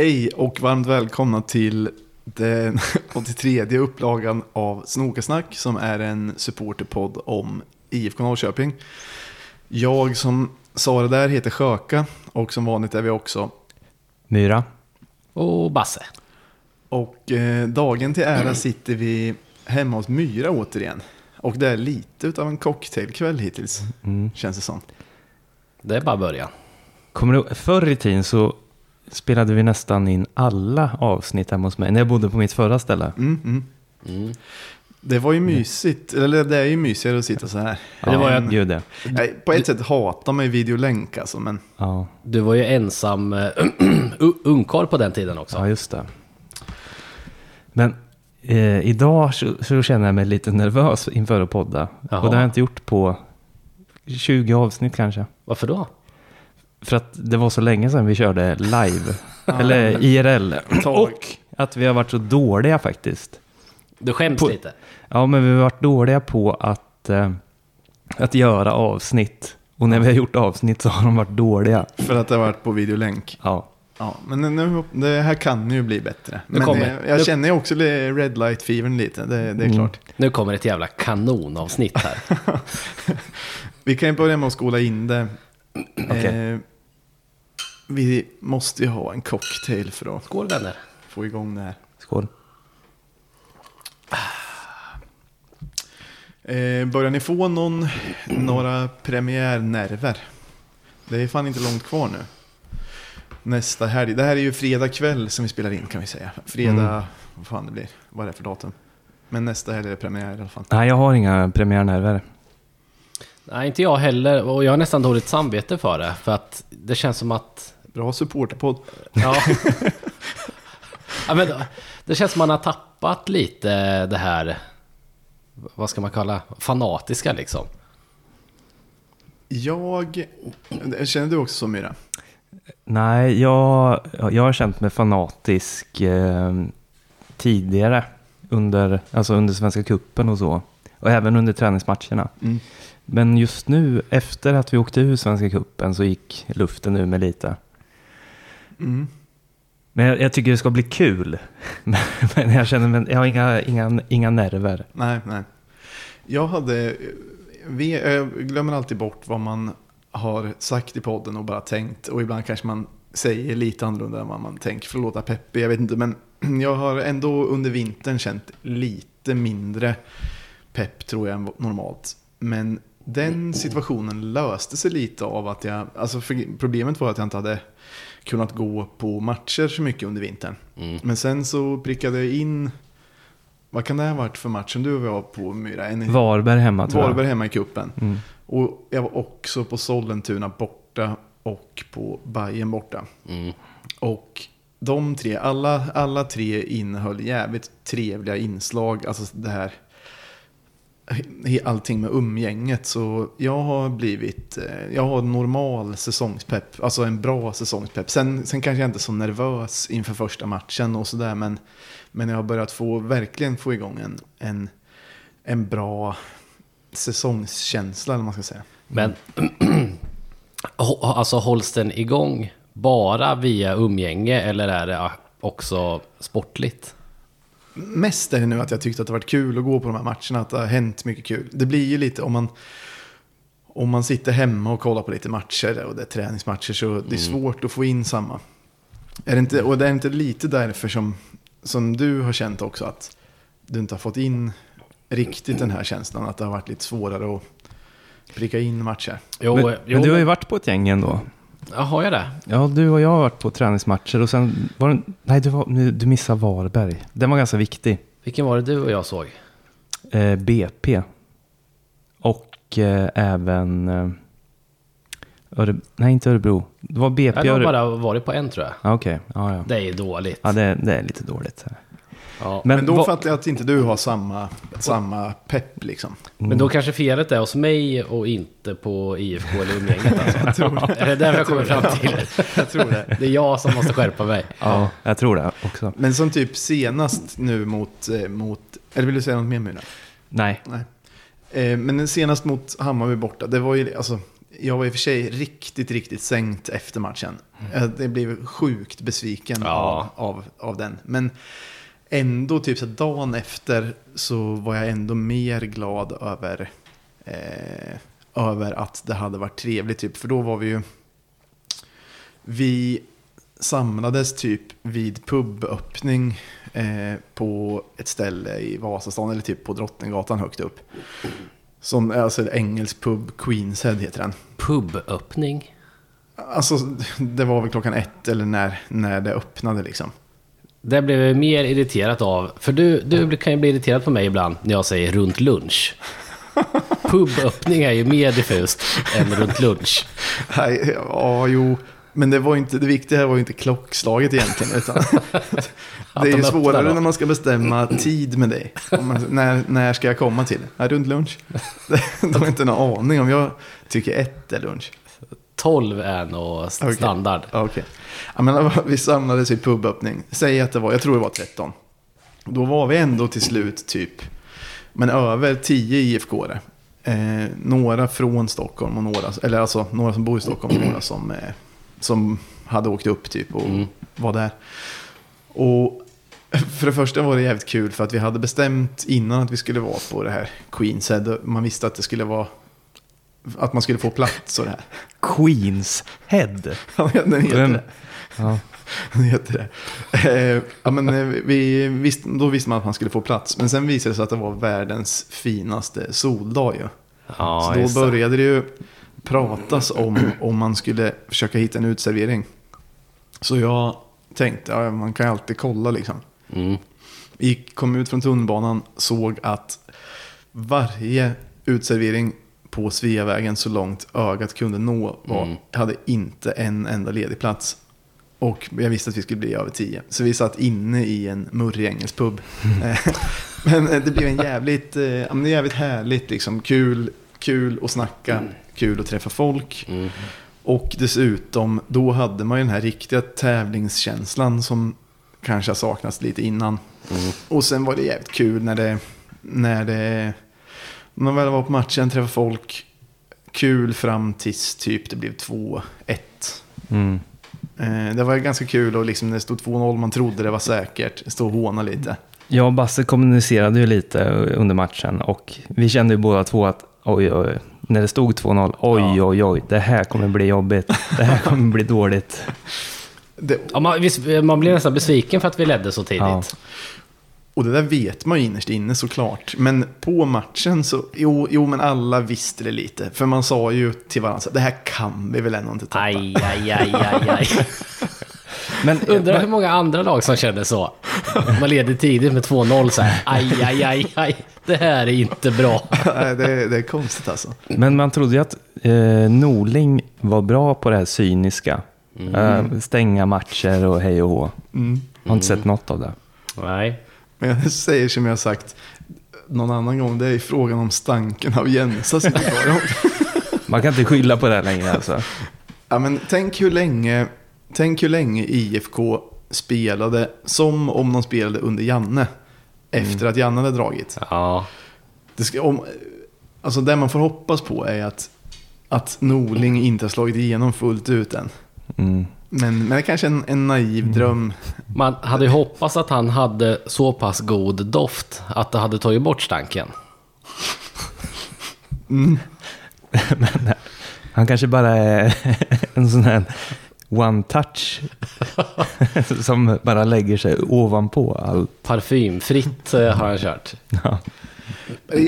Hej och varmt välkomna till den 83 upplagan av Snokasnack som är en supporterpodd om IFK Norrköping. Jag som sa det där heter Sjöka och som vanligt är vi också. Myra. Och Basse. Och eh, dagen till ära sitter vi hemma hos Myra återigen. Och det är lite utav en cocktailkväll hittills, Mm. känns det som. Det är bara början. Kommer du, förr i tiden så spelade vi nästan in alla avsnitt hemma hos mig, när jag bodde på mitt förra ställe. Mm, mm. Mm. Det var ju mysigt, eller det är ju mysigare att sitta så här. det var ju Men- Gud det. Nej, på ett sätt hatar man ju videolänk alltså, men Ja, Du var ju ensam uh, ungkarl på den tiden också. ja, just det. Men eh, idag så, så känner jag mig lite nervös inför att podda. Jaha. Och det har jag inte gjort på 20 avsnitt kanske. Varför då? För att det var så länge sedan vi körde live. Eller IRL. Och att vi har varit så dåliga faktiskt. Du skäms På- lite. Ja, men vi har varit dåliga på att, eh, att göra avsnitt. Och när vi har gjort avsnitt så har de varit dåliga. för att det har varit på videolänk. Ja, Ja, men nu, det här kan ju bli bättre. Nu Men kommer- eh, jag nu- känner ju också red light fevern lite, det, det är Mm. klart. Nu kommer ett jävla kanonavsnitt här. Vi kan ju börja med att skola in det. Eh, vi måste ju ha en cocktail för att Skål vänner. få igång det här. skål. Eh, börjar ni få någon, några premiärnerver? Det är fan inte långt kvar nu. Nästa helg. Det här är ju fredag kväll som vi spelar in kan vi säga. Fredag, Mm. vad fan det blir, vad är det för datum? Men nästa helg är det premiär i alla fall. Nej, jag har inga premiärnerver. Nej, inte jag heller. Och jag har nästan dåligt samvete för det. För att det känns som att... Bra supporterpodd. Ja. ja men det känns som man har tappat lite det här... Vad ska man kalla? Fanatiska liksom. Jag, känner du också så Myra? Nej, jag, jag har känt mig fanatisk eh, tidigare. Under, alltså under Svenska Kuppen och så. Och även under träningsmatcherna. Mm. Men just nu, efter att vi åkte ur Svenska Kuppen så gick luften ur mig lite. Mm. Men jag, jag tycker det ska bli kul. Men, men jag känner mig, jag har inga, inga, inga nerver. Nej, nej. Jag hade, vi, jag glömmer alltid bort vad man har sagt i podden och bara tänkt. Och ibland kanske man säger lite annorlunda än vad man tänker för att låta peppig. Jag vet inte, men jag har ändå under vintern känt lite mindre pepp tror jag än normalt. Men den situationen löste sig lite av att jag, alltså problemet var att jag inte hade kunnat gå på matcher så mycket under vintern. Mm. Men sen så prickade jag in, vad kan det ha varit för match som du var på Myra? En, Varberg hemma tror Varberg jag. hemma i kuppen. Mm. Och jag var också på Sollentuna borta och på Bayern borta. Mm. Och de tre, alla, alla tre innehöll jävligt trevliga inslag. Alltså det här, allting med umgänget. Så jag har blivit, eh, jag har normal säsongspepp. Alltså en bra säsongspepp. Sen, sen kanske jag inte är så nervös inför första matchen och sådär. Men, men jag har börjat få, verkligen få igång en, en, en bra säsongskänsla eller vad man ska säga. Men alltså hålls den igång bara via umgänge eller är det ah, också sportligt? Mest är det nu att jag tyckte att det varit kul att gå på de här matcherna, att det har hänt mycket kul. Det blir ju lite om man, om man sitter hemma och kollar på lite matcher och det är träningsmatcher så det är svårt att få in samma. Är det inte, och det är inte lite därför som, som du har känt också att du inte har fått in riktigt den här känslan, att det har varit lite svårare att pricka in matcher. Jo, Men, jo, men du har ju varit på ett gäng ändå. Ja, har jag det? Ja, du och jag har varit på träningsmatcher och sen var det, nej, du, var, du missade Varberg. Den var ganska viktig. Vilken var det du och jag såg? Eh, BP. Och eh, även... Eh, Öre, nej, inte Örebro. Det var BP. Jag har bara varit på en tror jag. Ja, Okej, ja, ja. Det är ju dåligt. ja det, det är lite dåligt. Ja. Men, då fattar jag att inte du har samma, samma pepp liksom. Men då kanske felet är hos mig och inte på IFK eller umgänget alltså. Är det där jag kommer fram till? Jag tror det. Det är jag som måste skärpa mig. Ja, jag tror det också. Men som typ senast nu mot, eh, mot eller vill du säga något mer Myra? Nej. Nej. Eh, Men senast mot Hammarby borta, det var ju, alltså, jag var i och för sig riktigt, riktigt sänkt efter matchen. Jag det blev sjukt besviken Ja. av, av, av den. Men ändå, typ så dagen efter så var jag ändå mer glad över, eh, över att det hade varit trevligt. Typ. För då var vi ju... Vi samlades typ vid puböppning eh, på ett ställe i Vasastan, eller typ på Drottninggatan högt upp. Som, alltså en engelsk pub, Queenshead heter den. Puböppning. Alltså, det var väl klockan ett eller när, när det öppnade liksom. Det blev jag mer irriterat av. För du, du kan ju bli irriterad på mig ibland när jag säger runt lunch. Puböppning är ju mer diffust än runt lunch. Nej, ja, jo. Men det, var inte, det viktiga här var ju inte klockslaget egentligen. Utan det är ju svårare när man ska bestämma tid med dig. Man, när, när ska jag komma till? Ja, runt lunch. De har inte någon aning om jag tycker ett är lunch. 12 är nog standard. Ja, Okej. Ja, men vi samlades i puböppning. Säg att det var, jag tror det var 13. Då var vi ändå till slut typ, men över 10 IFK-are. Eh, några från Stockholm och några, eller alltså några som bor i Stockholm och några som, eh, som hade åkt upp typ och Mm. var där. Och för det första var det jävligt kul för att vi hade bestämt innan att vi skulle vara på det här Queenshead. Man visste att det skulle vara, att man skulle få plats och det här. Queens Head. Ja, den heter det. Ja. Det heter det. Eh, ja, men, eh, vi visste, då visste man att man skulle få plats. Men sen visade det sig att det var världens finaste soldag ju. Ja, så då började det ju pratas om om man skulle försöka hitta en utservering. Så jag tänkte, ja, man kan ju alltid kolla liksom. Mm. Gick, kom ut från tunnelbanan, såg att varje utservering på Sveavägen så långt ögat kunde nå var, Mm. hade inte en enda ledig plats. Och jag visste att vi skulle bli över tio. Så vi satt inne i en murrig engelsk pub. Eh, men eh, det blev en jävligt, eh, ja, men det är jävligt härligt, liksom. kul, kul att snacka, kul att träffa folk. Mm. Och dessutom, då hade man ju den här riktiga tävlingskänslan som kanske har saknats lite innan. Mm. Och sen var det jävligt kul när det, när det, när man väl var på matchen, träffade folk. Kul fram tills typ det blev 2-1. Eh, det var ganska kul och liksom när det stod 2-0, man trodde det var säkert. Stå och håna lite. Jag och Basse kommunicerade ju lite under matchen och vi kände ju båda två att oj, oj, när det stod 2-0, oj, Ja. oj, oj, det här kommer bli jobbigt. Det här kommer bli dåligt. Det, Ja, man, visst, man blev nästan besviken för att vi ledde så tidigt. Ja. Och det där vet man ju innerst inne såklart. Men på matchen så, jo, jo men alla visste det lite. För man sa ju till varandra, så det här kan vi väl ändå inte tappa. Aj, aj, aj, aj, aj. Men Undrar hur många andra lag som kände så. Man leder tidigt med 2-0 så här. Aj, aj, aj, aj. Det här är inte bra. Nej, det, det är konstigt alltså. Men man trodde ju att eh, Norling var bra på det här cyniska. Eh, stänga matcher och hej och hå. Mm. Har inte sett något av det. Nej. Men jag säger som jag har sagt någon annan gång, det är frågan om stanken av Jensa är kvar. Man kan inte skylla på det längre alltså. ja, men tänk hur länge, tänk hur länge IFK spelade som om de spelade under Janne. Efter att Janne hade dragit. Ja. Det, ska, om, alltså det man får hoppas på är att, att Norling inte har slagit igenom fullt ut än. Mm. Men, men det är kanske en, en naiv dröm. Man hade ju hoppats att han hade så pass god doft att det hade tagit bort stanken. Han kanske bara är en sån här one touch som bara lägger sig ovanpå allt. Parfymfritt eh, har han kört. Ja.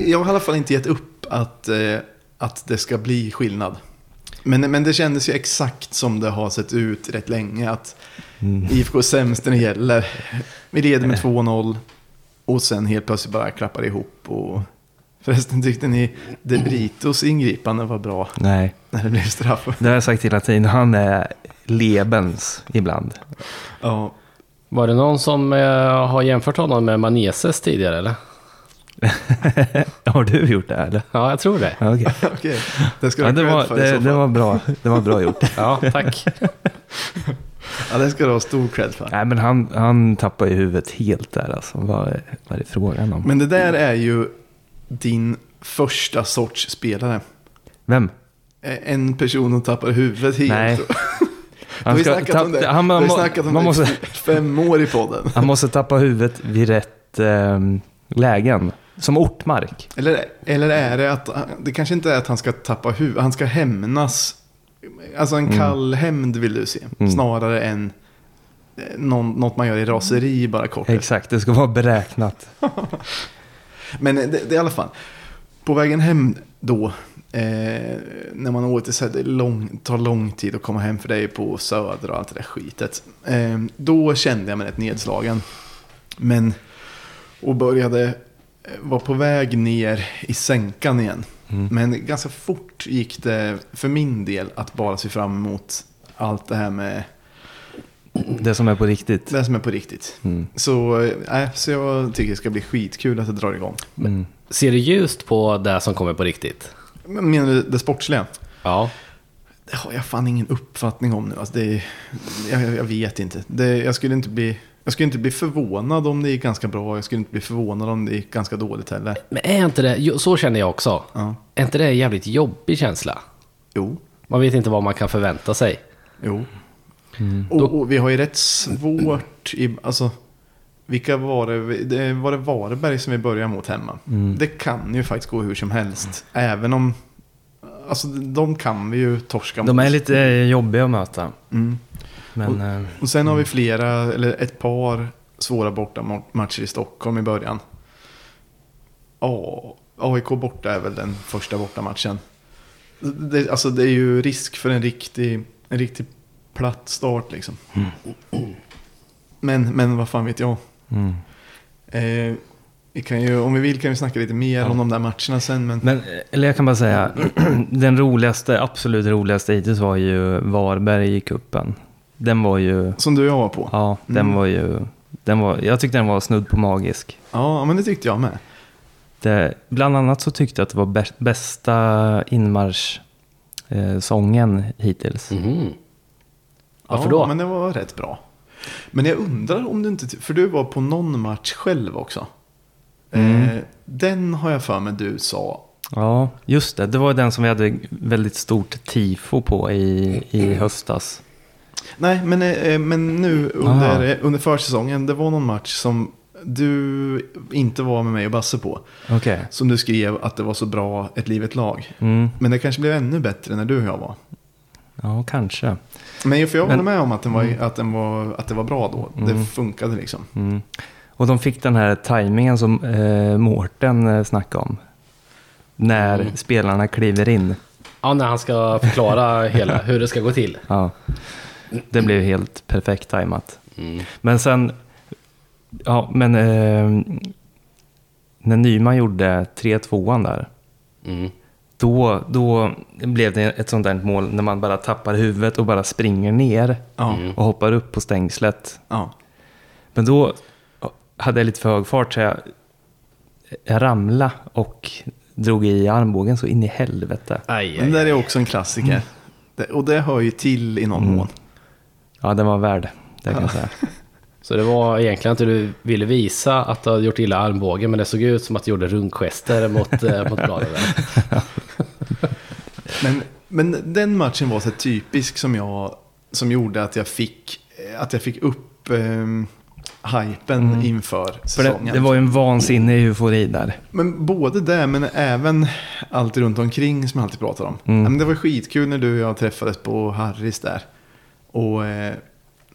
Jag har i alla fall inte gett upp att, eh, att det ska bli skillnad. Men, men det kändes ju exakt som det har sett ut rätt länge. Att IFK är sämst när det gäller. Vi leder med 2-0 och sen helt plötsligt bara klappar ihop. Och förresten tyckte ni De Britos ingripande var bra Nej, när det blev straff. det har jag sagt hela tiden. Han är lebens ibland. Ja, Var det någon som eh, har jämfört honom med Maneses tidigare eller? Har du gjort det eller? Ja, jag tror det. Okej. okej. Det ska Ja, det, var, för det, det var bra. Det var bra gjort. Ja, tack. Ja, det ska du ha stor cred för. Nej, men han, han tappar ju huvudet helt där alltså. Vad, är- vad är det frågan om? Men det där är ju din första sorts spelare. Vem? en person som tappar huvudet helt. Nej. Han, vi ska, snackat om det. han, Vi man, snackat om man, det måste, fem år i podden. han måste tappa huvudet vid rätt eh, lägen. Som ortmark. Eller, eller är det att, det kanske inte är att han ska tappa huvudet, han ska hämnas. Alltså en kall hämnd vill du se. Mm. Snarare än eh, någon, något man gör i raseri bara kort. Exakt, det ska vara beräknat. Men det, det är i alla fall, på vägen hem då, eh, när man åker så här, det lång, tar lång tid att komma hem för dig på söder och allt det där skitet. Eh, då kände jag mig rätt nedslagen. Men, och började vara på väg ner i sänkan igen. Mm. Men ganska fort gick det för min del att bara se fram emot allt det här med Det som är på riktigt. det som är på riktigt. Mm. Så, äh, så jag tycker det ska bli skitkul att det drar igång. Mm. Ser du ljust på det som kommer på riktigt? Men Menar du det sportsliga? Ja. Det har jag fan ingen uppfattning om nu. Alltså det, jag, jag vet inte. Det, jag, skulle inte bli, jag skulle inte bli förvånad om det gick ganska bra. Jag skulle inte bli förvånad om det gick ganska dåligt heller. Men är inte det, så känner jag också. Ja. Är inte det en jävligt jobbig känsla? Jo, Man vet inte vad man kan förvänta sig. jo. Och, och vi har ju rätt svårt i, alltså, vilka var det, det var det Varberg som vi började mot hemma. Det kan ju faktiskt gå hur som helst. Även om, alltså de kan vi ju torska De mot. är lite jobbiga att möta. Mm. Men eh, Och sen har vi flera, eller ett par svåra bortamatcher i Stockholm i början. Ja, AIK borta är väl den första bortamatchen. Det, alltså det är ju risk för en riktig, en riktig platt start liksom. Men, men vad fan vet jag. mm. Eh, vi kan ju, om vi vill kan vi snacka lite mer om de där matcherna sen. Men, Men, eh, eller jag kan bara säga, den roligaste, absolut roligaste hittills var ju Varberg i kuppen. Den var ju, som du och jag var på. ja, den Mm. var ju, den var, jag tyckte den var snudd på magisk. Ja, men det tyckte jag med. Det, bland annat så tyckte jag att det var bäst, bästa inmarsch-sången eh, hittills. Mhm. Varför ja, då? men det var rätt bra. Men jag undrar om du inte... För du var på någon match själv också. Mm. Eh, den har jag för mig du sa. Ja, just det. Det var den som vi hade väldigt stort tifo på i, i höstas. Nej, men, eh, men nu under, eh, under försäsongen. Det var någon match som du inte var med mig och Basse på. Okej. Som du skrev att det var så bra ett livet lag. Mm. Men det kanske blev ännu bättre när du och jag var. Ja, kanske. Men för jag håller med om att, den var, att, den var, att det var bra då. Det Mm. funkade liksom. Mm. Och de fick den här tajmingen som eh, Mårten eh, snackade om. När Mm. spelarna kliver in. Ja, när han ska förklara hela, hur det ska gå till. Ja. Det blev helt perfekt tajmat. Mm. Men sen, ja men eh, när Nyman gjorde 3-2an där. Mm. Då, då blev det ett sånt där mål när man bara tappar huvudet och bara springer ner Mm. och hoppar upp på stängslet. Men då hade jag lite för hög fart så jag, jag ramlade och drog i armbågen så in i helvete. Aj, Den aj, där aj. är också en klassiker. Det, och det hör ju till i någon Mm. mån. Ja, den var värd det kan jag säga. Så det var egentligen att du ville visa att du hade gjort illa armbågen, men det såg ut som att du gjorde runkgester mot, eh, mot bladet. Men, men den matchen var så typisk som jag som gjorde att jag fick, att jag fick upp um, hypen Mm. inför För det, säsongen. det var ju en vansinnig eufori där. Men både det, men även allt runt omkring som jag alltid pratar om. Mm. Men det var skitkul när du och jag träffades på Harrys där. Och eh,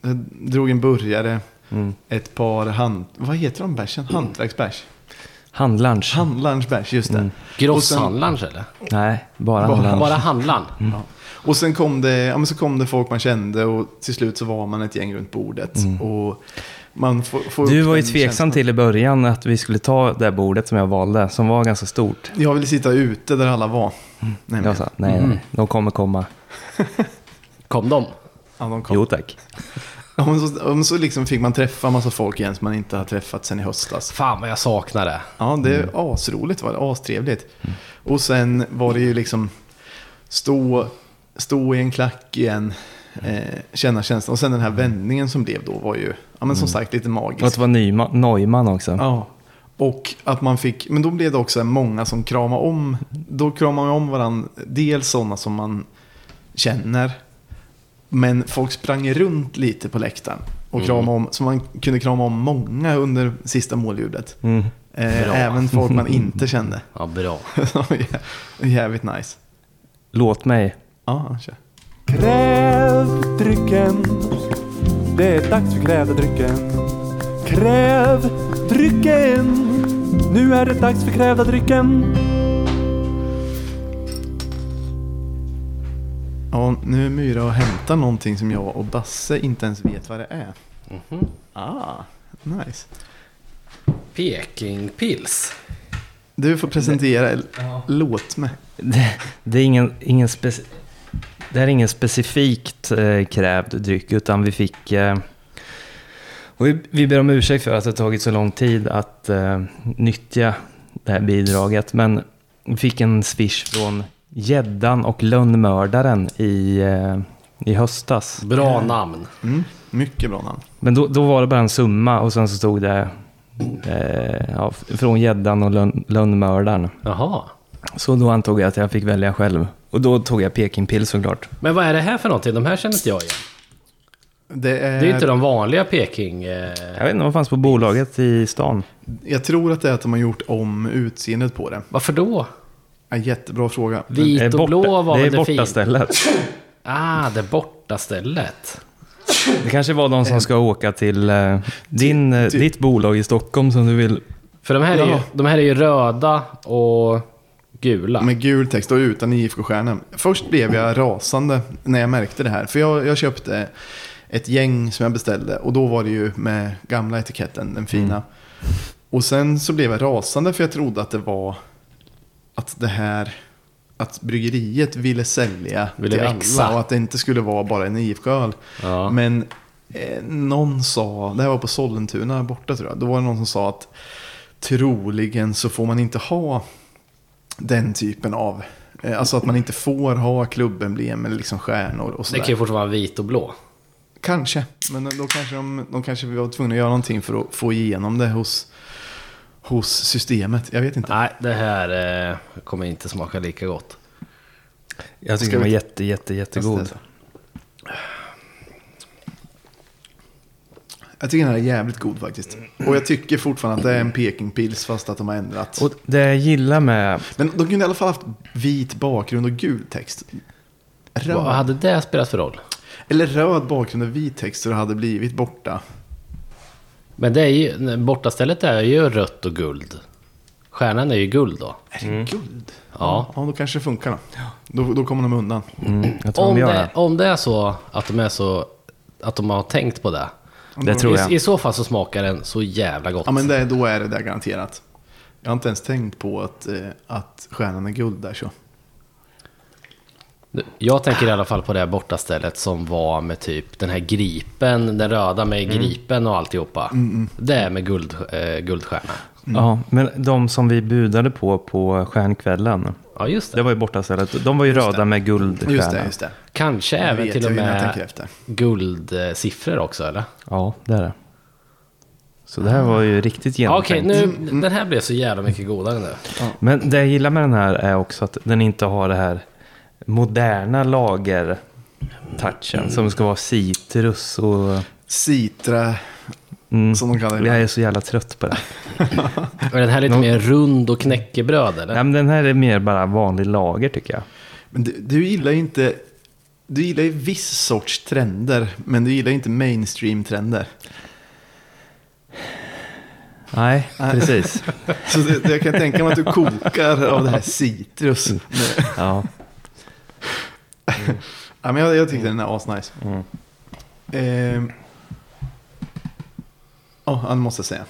jag drog en burgare, Mm. ett par hand... Vad heter de bärsen? Hantverksbärs? Handlunch. Handlarnsbärs, just det. Mm. Grosshandlarns eller? Nej, bara Bara- handlunch. Bara handlaren? Ja. Och sen kom, det, ja, men så kom det folk man kände och till slut så var man ett gäng runt bordet. Och man får, får Mm. Du var ju tveksam känslan. till i början att vi skulle ta det bordet som jag valde, som var ganska stort. Jag ville sitta ute där alla var. Nej, Jag sa, nej, Mm. nej, de kommer komma. Kom de? Ja, de kom. Jo tack. Ja, men så, och så liksom fick man träffa massa folk igen som man inte har träffat sen i höstas. Fan vad jag saknar det. Ja, det är Mm. asroligt var det, astrevligt. Och sen var det ju liksom stå, stå i en klack igen, eh, känna känslan. Och sen den här vändningen som blev då var ju, ja men som sagt lite Och att magisk. det var Nyman, Neumann också. Ja, Och att man fick, men då blev det också många som kramade om. Då kramade man om varandra. Dels sådana som man känner. Men folk sprang runt lite på läktaren. Och kramade om, så man kunde krama om många under sista målljudet. Mm. Eh, även folk man inte kände. Ja, bra. Jävligt nice. Låt mig. Ja, kör. Kräv drycken. Det är dags för krävda drycken. Kräv drycken. Nu är det dags för krävda drycken. Ja, nu är Myra och hämtar någonting som jag och Basse inte ens vet vad det är. Mhm. Ah, nice. Pekingpils. Du får presentera. Låt mig. Det, det är ingen, ingen speci- det här är ingen specifikt eh, krävd dryck, utan vi fick... Eh, och vi, vi ber om ursäkt för att det har tagit så lång tid att eh, nyttja det här bidraget. Men vi fick en swish från Gäddan och Lönnmördaren i, eh, i höstas. Bra namn. Mm, mycket bra namn. Men då, då var det bara en summa och sen så stod det eh, ja, från Gäddan och lönn, Lönnmördaren. Jaha. Så då antog jag att jag fick välja själv. Och då tog jag Pekingpill såklart. Men vad är det här för någonting? De här känner inte jag igen. Det är, Det är ju inte de vanliga Peking... Eh... Jag vet inte vad fanns på bolaget i stan. Jag tror att det är att de har gjort om utseendet på det. Varför då? Ja, jättebra fråga. Vit och blå var det väl är det fint? borta stället. Ah, det borta stället. Det kanske var de som ska åka till eh, din, eh, ditt bolag i Stockholm som du vill... För de här, är ju, Ja. de här är ju röda och gula. Med gul text och utan IFK-stjärnor. Först blev jag rasande när jag märkte det här. För jag, jag köpte ett gäng som jag beställde. Och då var det ju med gamla etiketten, den fina. Och sen så blev jag rasande för jag trodde att det var att det här... Att bryggeriet ville sälja Ville till växa. alla och att det inte skulle vara bara en IFK-öl. Ja. Men eh, någon sa, det här var på Sollentuna borta tror jag. Då var det någon som sa att troligen så får man inte ha den typen av, eh, alltså att man inte får ha klubbemblem eller liksom stjärnor och det sådär. kan ju fortfarande vara vit och blå. Kanske, men då kanske de, de kanske var tvungna att göra någonting för att få igenom det hos, hos systemet. Jag vet inte. Nej, det här eh, kommer inte smaka lika gott. Jag tycker den var jätte, jätte, jättegod. Jag tycker den här är jävligt god faktiskt. Och jag tycker fortfarande att det är en Pekingpils fast att de har ändrat. Och det jag gillar med... Men de kunde i alla fall haft vit bakgrund och gul text. Röd. Vad hade det spelat för roll? Eller röd bakgrund och vit text så det hade blivit borta. Men det är ju, bortastället är ju rött och guld. Stjärnan är ju guld då. Är det guld? Ja. Ja, då kanske det funkar då. Då, då kommer de undan. Mm, jag tror Om de gör det, det. om det är så att de är så... Att de har tänkt på det. Det tror jag. I, I så fall så smakar den så jävla gott. Ja, men det, då är det där garanterat. Jag har inte ens tänkt på att, eh, att stjärnan är guld där så. Jag tänker i alla fall på det här bortastället som var med typ den här gripen, den röda med Mm. gripen och alltihopa. Det är med guld, eh, guldstjärna. Ja, men de som vi budade på på stjärnkvällen. Ja, just det. Det var ju borta stället. De var ju röda med guldstjärna. Just det, just det. Kanske Jag även till och med guldsiffror också, eller? Ja, det är det. Så det här var ju riktigt Ja, Okej, genomtänkt. nu, den här blev så jävla mycket godare nu. Men det jag gillar med den här är också att den inte har det här moderna lager-touchen som ska vara citrus och... Citra, Mm, som de kallar det. jag är så jävla trött på det. Och den här är lite Nå- mer rund och knäckebröd, eller? Nej, men den här är mer bara vanlig lager tycker jag. Men du, du gillar ju inte... Du gillar ju viss sorts trender, men du gillar inte mainstream-trender. Nej, Nej. precis. Så det, det, jag kan tänka mig att du kokar av det här citrus. Ja. Ja, men jag, jag tyckte den är asnice. Mm. Ehm. Ja, det måste jag säga.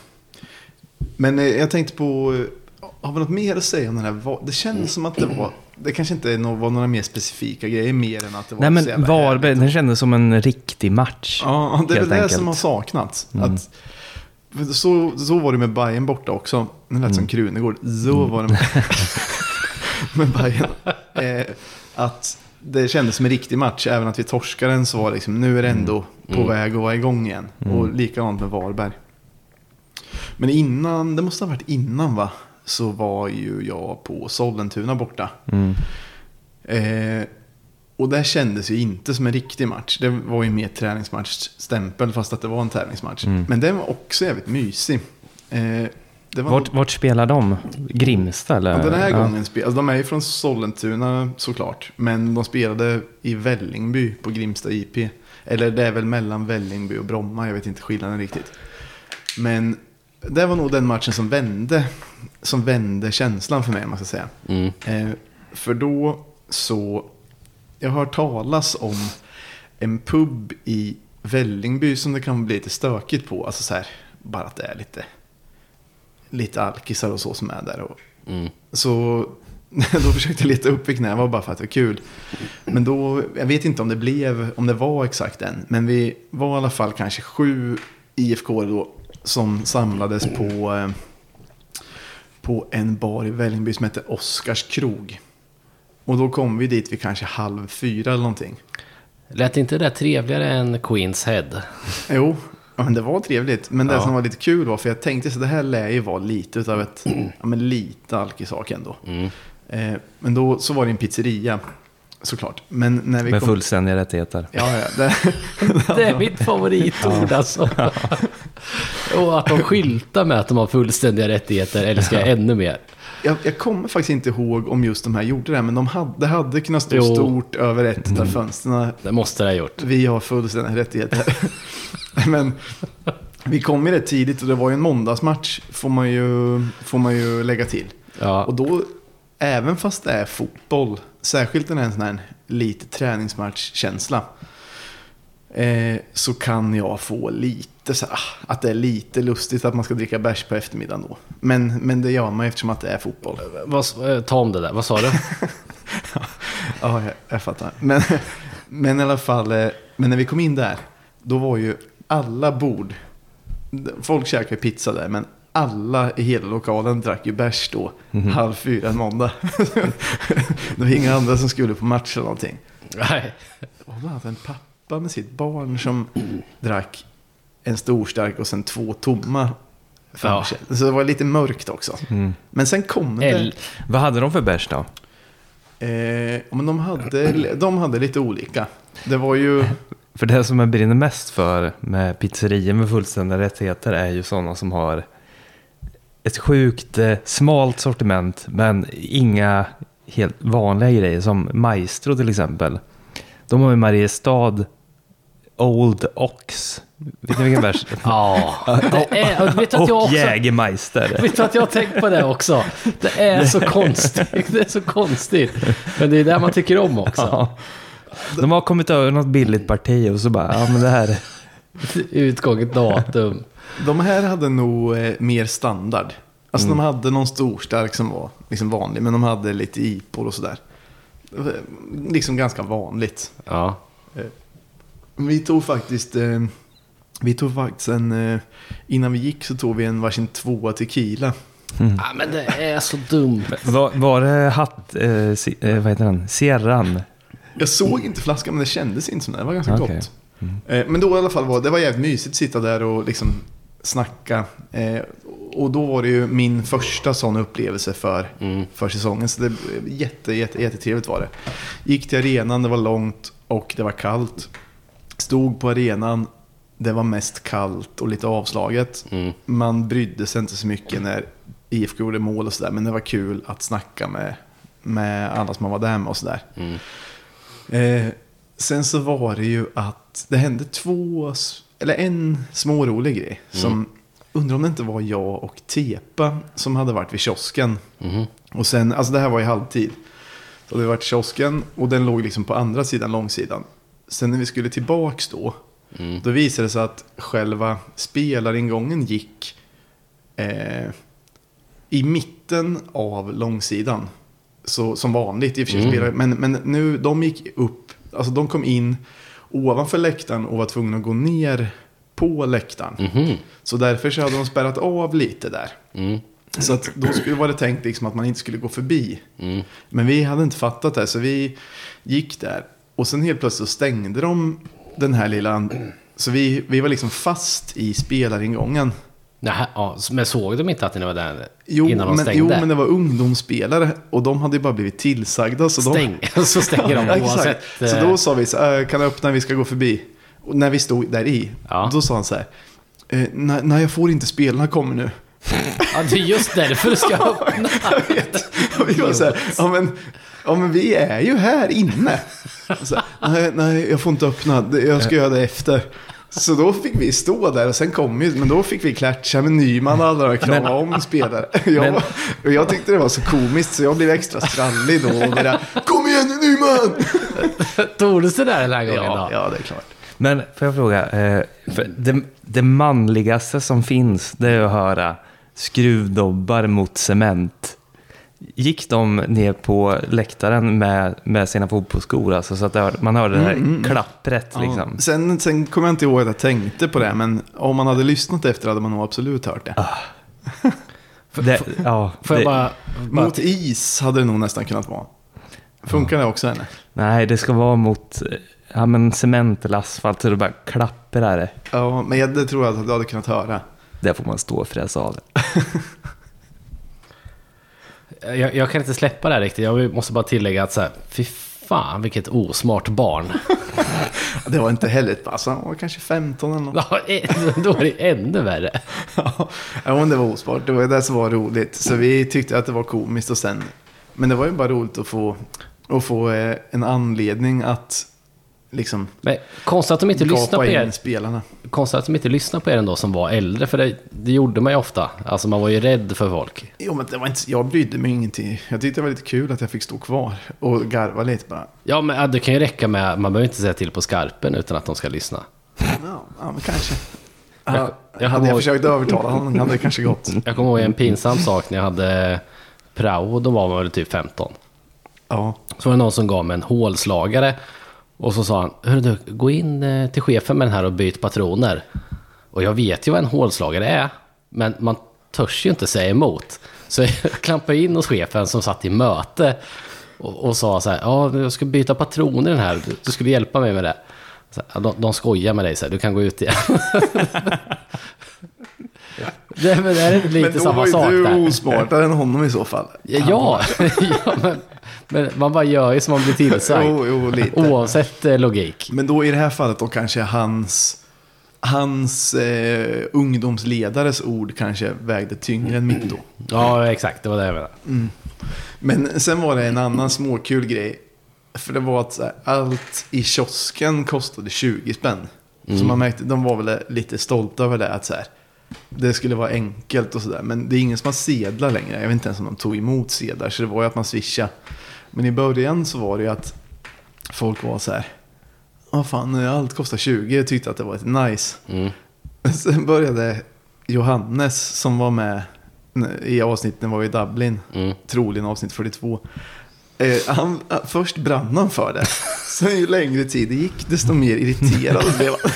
Men eh, jag tänkte på, eh, har vi något mer att säga om den här? Det känns som att det var, det kanske inte var några mer specifika grejer mer än att det var Nej, men Varberg, den kändes som en riktig match. Ja, det är väl det som har saknats. Mm. Att, så, så var det med Bayern borta också. Det lät Mm. som Krunegård. Så var det med, med Bayern. Eh, att det kändes som en riktig match. Även att vi torskade den så var liksom, nu är det ändå på Mm. väg att vara igång igen. Mm. Och likadant med Varberg. Men innan, det måste ha varit innan va? Så var ju jag på Sollentuna borta. Mm. Eh, och det kändes ju inte som en riktig match. Det var ju mer träningsmatchstämpel fast att det var en tävlingsmatch. Mm. Men den var också jävligt mysig. Eh, det var Vart, vart spelar de? Grimsta eller? Ja, den här Ja. gången spel, alltså de är ju från Sollentuna såklart. Men de spelade i Vällingby på Grimsta IP. Eller det är väl mellan Vällingby och Bromma, jag vet inte skillnaden riktigt. Men det var nog den matchen som vände, som vände känslan för mig, om man ska säga. Mm. Eh, för då så, jag har hört talas om en pub i Vällingby som det kan bli lite stökigt på. Alltså så här, bara att det är lite, lite alkisar och så som är där. Och, Mm. så då försökte jag leta upp vilken det var bara för att det var kul. Men då, jag vet inte om det blev, om det var exakt den. Men vi var i alla fall kanske sju IFK då som samlades på, eh, på en bar i Vällingby som heter Oscars krog. Och då kom vi dit vid kanske halv fyra eller någonting. Lät inte det där trevligare än Queens Head? Jo, ja, men det var trevligt. Men det Ja. som var lite kul var, för jag tänkte så det här lär ju vara lite utav ett, ja men lite alkisak ändå. Mm. Eh, men då så var det en pizzeria, såklart. Men när vi Med kom... fullständiga rättigheter. Ja, ja. Det, Det är mitt favoritord alltså. Och att de skyltar med att de har fullständiga rättigheter älskar jag ännu mer. jag, jag kommer faktiskt inte ihåg om just de här gjorde det, men de hade, det hade kunnat stå Jo. stort över ett av fönstren. Det måste det ha gjort. Vi har fullständiga rättigheter. men vi kom ju rätt tidigt och det var ju en måndagsmatch, får man ju, får man ju lägga till. Ja. Och då, även fast det är fotboll, särskilt när det är en sån här lite träningsmatchkänsla, eh, så kan jag få lite så här, ah, att det är lite lustigt att man ska dricka bärs på eftermiddagen då. Men, men det gör man ju eftersom att det är fotboll. Vad, eh, ta om det där, vad sa du? Ja, jag, jag fattar. Men, men i alla fall, eh, men när vi kom in där, då var ju alla bord, folk käkade pizza där, men alla i hela lokalen drack ju bärs då, halv fyra en måndag. det var inga andra som skulle på match eller någonting. Nej. Och då hade en pappa med sitt barn som drack en stor stark och sen två tomma. Ja. Så det var lite mörkt också. Men sen kom det... L. Vad hade de för bärs då? Eh, men de, hade, de hade lite olika. Det var ju... För det som jag brinner mest för med pizzerior med fullständiga rättigheter är ju sådana som har ett sjukt eh, smalt sortiment men inga helt vanliga grejer som Maestro till exempel. De har ju Mariestad Old Ox. Vet ni vilken bärs? Ja, det är, och vet att jag Och också... Jägermeister. Vet du att jag har tänkt på det också? Det är så konstigt. Det är så konstigt. Men det är det man tycker om också. Ja. De har kommit över något billigt parti och så bara, ja men det här... Utgånget datum. De här hade nog eh, mer standard. Alltså Mm. de hade någon stor stark som var liksom vanlig, men de hade lite IPor och sådär. Liksom ganska vanligt. Ja. Vi tog faktiskt, eh, vi tog faktiskt en, eh, innan vi gick så tog vi en varsin tvåa tequila. ja, men det är så dumt. Var, var det hatt... Eh, eh, vad heter den? Sierran? Jag såg inte flaskan men det kändes inte som det. Det var ganska Okej. gott. Eh, men då i alla fall var det var jävligt mysigt att sitta där och liksom snacka. Eh, och då var det ju min första sån upplevelse för, för säsongen. Så det jätte, jätte, jättetrevligt var det. Gick till arenan, det var långt och det var kallt. Stod på arenan, det var mest kallt och lite avslaget. Mm. Man brydde sig inte så mycket när IFK gjorde mål och sådär. Men det var kul att snacka med, med alla som man var där med och sådär. Mm. Eh, sen så var det ju att det hände två, eller en smårolig grej. Som undrar om det inte var jag och Tepa som hade varit vid kiosken. Mhm. Och sen, alltså det här var i halvtid. Så varit i kiosken och den låg liksom på andra sidan långsidan. Sen när vi skulle tillbaks då, Mm. då visade det sig att själva spelaringången gick eh, i mitten av långsidan. Så, som vanligt i och för sig. Mm. Men, men nu, de gick upp, alltså de kom in ovanför läktaren och var tvungna att gå ner på läktaren. Mhm. Så därför så hade de spärrat av lite där. Mm. Så att då skulle var det tänkt liksom att man inte skulle gå förbi. Mm. Men vi hade inte fattat det, så vi gick där. Och sen helt plötsligt stängde de den här lilla... Så vi, vi var liksom fast i spelaringången. Nähä, ja, men såg de inte att ni var där Jo, innan de men, stängde? jo, men det var ungdomsspelare och de hade ju bara blivit tillsagda. Så de, Stäng, så stänger de Ja, oavsett. Så eh, då sa vi så här, kan jag öppna, vi ska gå förbi. Och när vi stod där i, Ja. då sa han så här, eh, nej, nej, jag får inte, spelarna kommer nu. Ja, det är just därför du ska öppna. Jag vet. Och vi var så här, ja men, ja men vi är ju här inne. Här, nej, nej, jag får inte öppna, jag ska göra det efter. Så då fick vi stå där och sen kom ju, men då fick vi klatcha med Nyman och alla och krama om spelare. Jag, Men- var- och jag tyckte det var så komiskt så jag blev extra sprallig då och började, kom igen Nyman! Tordes det där den här gången Ja, då? ja, det är klart. Men får jag fråga, eh, det, det manligaste som finns det är att höra skruvdobbar mot cement. Gick de ner på läktaren med, med sina fotbollsskor, alltså, så att det, hör- man hörde det här klappret liksom? Ja. Sen, sen kommer jag inte ihåg att jag tänkte på det, men om man hade lyssnat efter hade man nog absolut hört det. Det, ja, det, bara... bara Mot is hade det nog nästan kunnat vara. Funkar det också eller? Nej, det ska vara mot ja, men cement eller asfalt, så det bara klapprar det. Ja, men jag, det tror jag att du hade kunnat höra. Där får man stå och fräsa av. jag, jag kan inte släppa det här riktigt. Jag måste bara tillägga att så här, fy fan vilket osmart barn. Det var inte heller ett alltså, han var kanske 15 eller något. Ja, ä- Då är det ännu värre. Ja, men det var ospart. Det var det som var roligt. Så vi tyckte att det var komiskt och sen... Men det var ju bara roligt att få, att få eh, en anledning att liksom Men konstigt att de inte lyssnar på er. spelarna. Konstigt att de inte lyssnar på er ändå som var äldre, för det, det gjorde man ju ofta. Alltså man var ju rädd för folk. Jo, men det var inte, jag brydde mig ingenting. Jag tyckte det var lite kul att jag fick stå kvar och garva lite bara. Ja, men det kan ju räcka med, man behöver inte säga till på skarpen utan att de ska lyssna. Ja, ja men kanske. Jag- Ja, jag hade jag ihåg- försökt övertala honom hade det kanske gått. Jag kommer ihåg en pinsam sak när jag hade prao, då var man väl typ 15. Ja, Så var det någon som gav mig en hålslagare. Och så sa han, Hörru du, gå in eh, till chefen med den här och byt patroner. Och jag vet ju vad en hålslagare är, men man törs ju inte säga emot. Så jag klampade in hos chefen som satt i möte och, och sa så här, ja, jag ska byta patroner i den här, du, skulle hjälpa mig med det. Så, här, ja, de, de skojar med dig, så här, du kan gå ut igen. det, men det är lite men då samma var ju sak du osmartare än honom i så fall. Ja, ja men, men man bara gör ju som man blir tillsagd. Jo, jo, lite. Oavsett eh, logik. Men då i det här fallet då kanske hans, hans eh, ungdomsledares ord kanske vägde tyngre än mitt då. Ja, exakt. Det var det jag menade. Men sen var det en annan småkul grej. För det var att här, allt i kiosken kostade 20 spänn. Så man märkte, de var väl lite stolta över det. Att så här, det skulle vara enkelt och sådär. Men det är ingen som har sedlar längre. Jag vet inte ens om de tog emot sedlar. Så det var ju att man swishade. Men i början så var det ju att folk var så här. Ja fan, allt kostar 20. Jag tyckte att det var lite nice. Mm. Sen började Johannes som var med i vi var i Dublin. Mm. Troligen avsnitt 42. Eh, han, eh, först brann han för det. Sen ju längre tid det gick desto mer irriterad blev han.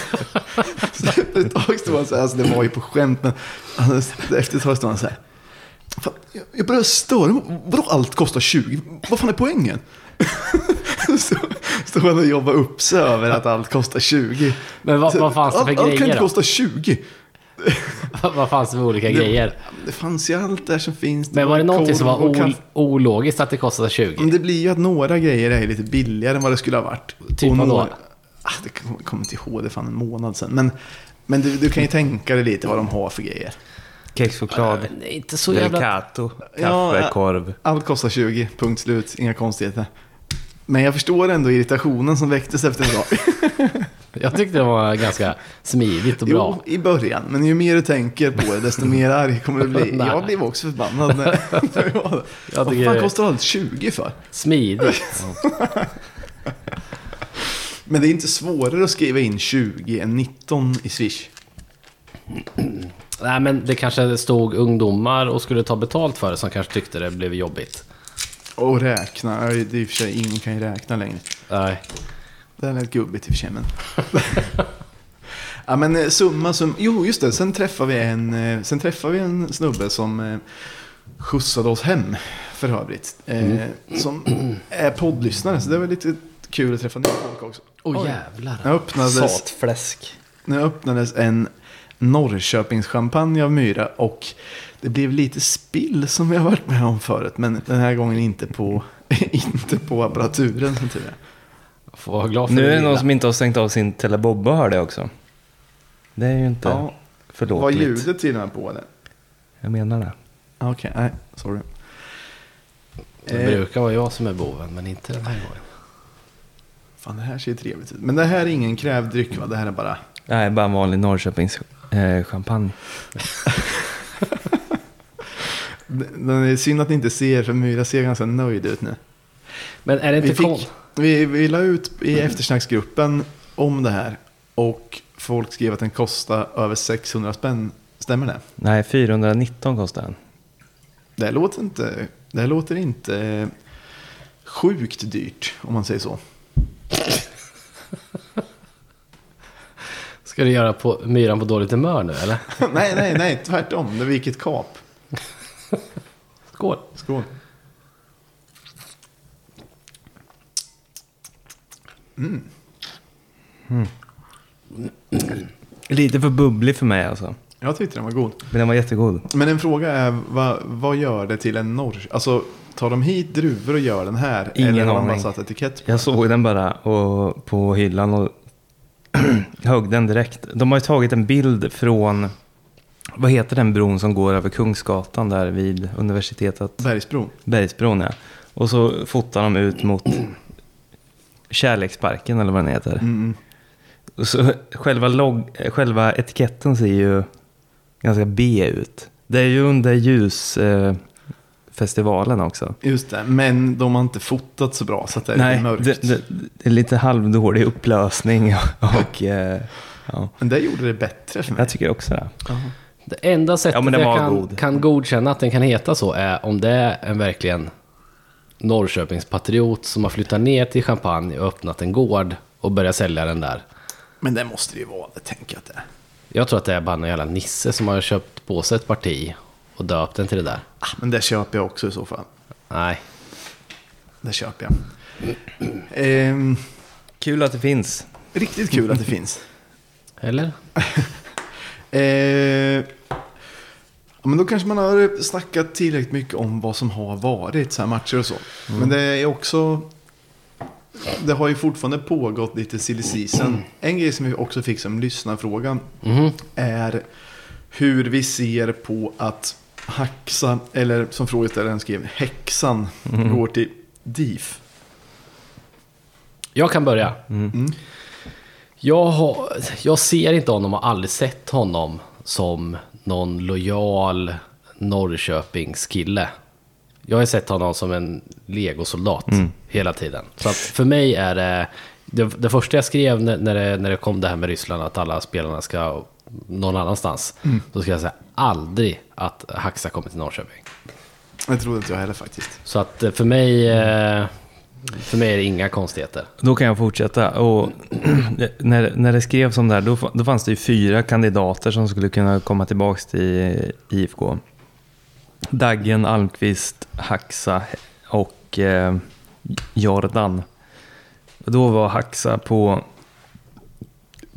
Så efter ett tag stod han så här, alltså det var ju på skämt men efter ett tag stod han så här. Fan, jag, börjar störa mig. Vadå allt kostar 20? Vad fan är poängen? stod han och jobbade upp sig över att allt kostar 20. Men vad, vad fanns det för allt, allt kan grejer inte då? kosta 20. vad fanns det för olika grejer? Det fanns ju allt där som finns. Men var det någonting som var ol- ologiskt att det kostade 20? Men det blir ju att några grejer är lite billigare än vad det skulle ha varit. Typ vadå? några- Ah, det kommer kommer inte ihåg, det är fan en månad sedan. Men, men du, du kan ju tänka dig lite vad de har för grejer. Kexchoklad, inte så jävla... Delicato, Ja, kaffe, ja. korv. Allt kostar 20, punkt slut, inga konstigheter. Men jag förstår ändå irritationen som väcktes efter ett tag. Jag tyckte det var ganska smidigt och bra. Jo, i början. Men ju mer du tänker på det, desto mer arg kommer du bli. Jag blev också förbannad när det. Jag Vad fan kostar allt 20 för? Smidigt. Men det är inte svårare att skriva in 20 än 19 i Swish. Nej, men det kanske stod ungdomar och skulle ta betalt för det som kanske tyckte det blev jobbigt. Och räkna, det är i och för sig, ingen kan ju räkna längre. Nej. Det är lite gubbigt i och för sig, men... ja, men eh, summa summa. Jo, just det. Sen träffade vi en, eh, sen träffade vi en snubbe som eh, skjutsade oss hem, för övrigt. Eh, Som är poddlyssnare, så det var lite kul att träffa nya folk också. Åh oh, jävlar. Nu öppnades, Satfläsk. nu öppnades en Norrköpingschampagne av Myra. Och det blev lite spill som vi har varit med om förut. Men den här gången inte på, inte på apparaturen som tur är. Får vara glad för Nu är det någon som inte har stängt av sin telebobba hör det också. Det är ju inte Ja, var förlåtligt. ljudet till och med på eller? Jag menar det. Okej, nej, sorry. Det Eh, brukar vara jag som är boven, men inte den här gången. fan, det här ser ju trevligt ut. Men det här är ingen krävdryck va? Det här är bara... Nej, bara en vanlig Norrköpings eh, champagne. Den är synd att ni inte ser, för Myra ser ganska nöjd ut nu. Men är det inte Vi, fick, kon... vi, vi la ut i eftersnacksgruppen om det här. Och folk skrev att den kostar över 600 spänn. Stämmer det? Nej, 419 kostar den. Det här låter inte, det här låter inte sjukt dyrt, om man säger så. Ska du göra på myran på dåligt humör nu, eller? nej, nej, nej, tvärtom. Det var vilket kap. Skål! Skål. Lite för bubblig för mig alltså. Jag tyckte den var god. Men den var jättegod. Men en fråga är, vad, vad gör det till en norr... Alltså, tar de hit druvor och gör den här? Ingen eller har de bara satt etikett på Jag såg den bara och, på hyllan och högg den direkt. De har ju tagit en bild från, vad heter den bron som går över Kungsgatan där vid universitetet? Bergsbro. Bergsbron ja. Och så fotar de ut mot Kärleksparken eller vad den heter. Mm. Och så själva, logg, själva etiketten ser ju ganska B ut. Det är ju under ljusfestivalen eh, festivalen också. Just det, men de har inte fotat så bra så att det är Nej, lite mörkt. det, det, det är lite halvdålig upplösning och eh, ja, Men det gjorde det bättre för mig. jag tycker också det. Det enda sättet Ja, jag kan, god. kan godkänna att den kan heta så är om det är en verkligen Norrköpingspatriot som har flyttat ner till Champagne och öppnat en gård och börjat sälja den där. Men det måste det ju vara, det tänker jag att det är. Jag tror att det är bara en jävla nisse som har köpt på sig ett parti och döpt den till det där. Ah, Men det köper jag också i så fall. Nej, Det köper jag. Ehm, Kul att det finns. riktigt kul att det finns. eller? Eh, ja, men då kanske man har snackat tillräckligt mycket om vad som har varit, så här matcher och så. Men det är också... Det har ju fortfarande pågått lite silly season. En grej som vi också fick som lyssnarfråga Mhm. är hur vi ser på att Haxa, eller som frågeställaren skrev, Häxan, går till DIF. Jag kan börja. Mm. Jag, har, jag ser inte honom och har aldrig sett honom som någon lojal Norrköpingskille. Jag har sett honom som en legosoldat hela tiden. Så att för mig är det, det... Det första jag skrev när när det, när det kom det här med Ryssland, att alla spelarna ska någon annanstans. Då ska jag säga aldrig att Haxa kommer till Norrköping. Det trodde inte jag heller faktiskt. Så att eh, för mig, eh, för mig är det inga konstigheter. Då kan jag fortsätta. Och när, när det skrevs om det här, då, då fanns det ju fyra kandidater som skulle kunna komma tillbaka till IFK. Daggen, Almqvist, Haxa och eh, Jordan. Då var Haxa på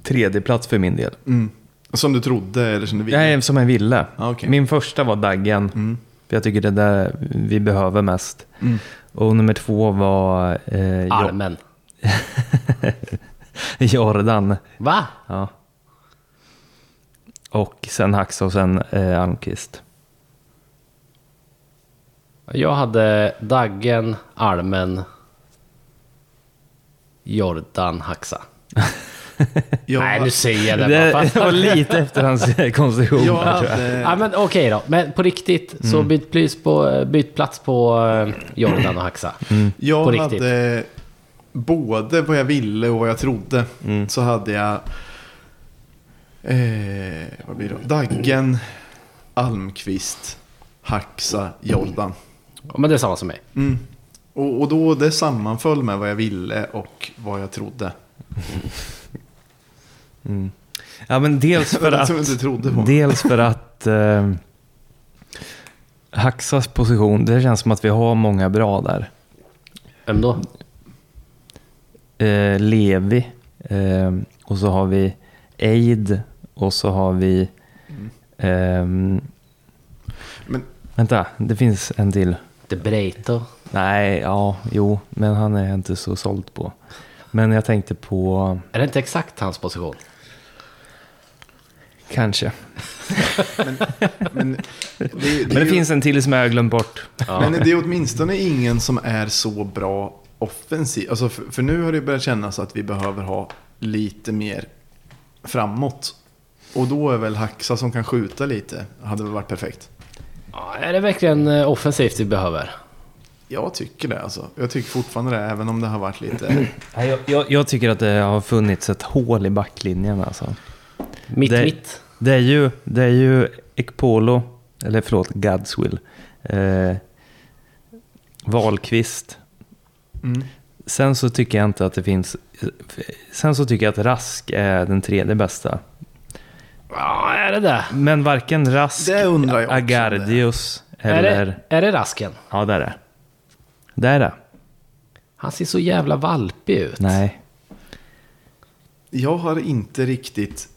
tredje plats för min del. Mm. Som du trodde eller som du ville? Nej, som jag ville. Ah, okej. Min första var Daggen. Mm. För jag tycker det är där vi behöver mest. Mm. Och nummer två var eh, Armen. Jordan. Va? Ja. Och sen Haxa och sen eh, Almqvist. Jag hade Daggen, Almen, Jordan, Haxa. Jag, Nej, nu säger jag det, Det, bara. det var lite efter hans konstruktion. jag hade... Ja, men okej då. Men på riktigt, så byt, plats på, byt plats på eh, Jordan och Haxa. Jag På riktigt. hade både vad jag ville och vad jag trodde. Mm. Så hade jag eh, vad blir det? Daggen, Almqvist, Haxa, Jordan. Ja, Men det är samma som mig. Mm. Och, och då det sammanföll med vad jag ville och vad jag trodde. Ja, men dels för att... inte trodde på. Dels för att eh, Haxas position, det känns som att vi har många bra där. Vem då? Eh, Levi, eh, och så har vi Eid, och så har vi Ehm, Men vänta, det finns en till. De Breito. Nej, ja, jo, men han är jag inte så såld på. Men jag tänkte på, Är det inte exakt hans position? Kanske. men det, det, Men det ju- finns en till som jag har glömt bort. Men det är åtminstone ingen som är så bra offensiv. Alltså för, för nu har det börjat kännas att vi behöver ha lite mer framåt. Och då är väl Haxa som kan skjuta lite, hade väl varit perfekt. Ja, är det verkligen eh, offensivt vi behöver? Jag tycker det alltså. Jag tycker fortfarande det, även om det har varit lite... Jag, jag, jag tycker att det har funnits ett hål i backlinjen alltså. Mitt, Det- mitt. Det är ju, det är ju Ekpolo, eller förlåt, Gadswill. Eh, Wahlqvist. Mm. Sen så tycker jag inte att det finns... Sen så tycker jag att Rask är den tredje bästa. Ja, är det det? Men varken Rask, är. Agardius Är eller... det, är det Rasken? Ja, det är det. Det är det. Han ser så jävla valpig ut. Nej. Jag har inte riktigt...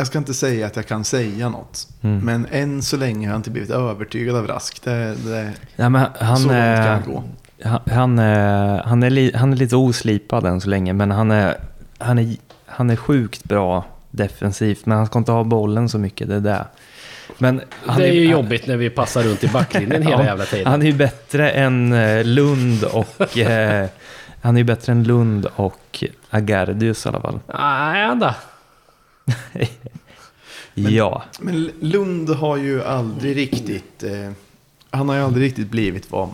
Jag ska inte säga att jag kan säga något. Mm. Men än så länge har jag inte blivit övertygad av Rask. Det, det, Ja, men han, så långt kan är, jag gå. han, han, är, han, är li, han är lite oslipad än så länge, men han är, han är, han är sjukt bra defensivt. Men han ska inte ha bollen så mycket, det är det. Men han det är ju han- jobbigt när vi passar runt i backlinjen hela Ja, jävla tiden. Han är ju bättre än eh, Lund och... Eh, han är ju bättre än Lund och Agardius i alla fall. Nej, han då? Ja. Men Lund har ju aldrig riktigt... Eh, han har ju aldrig riktigt blivit vad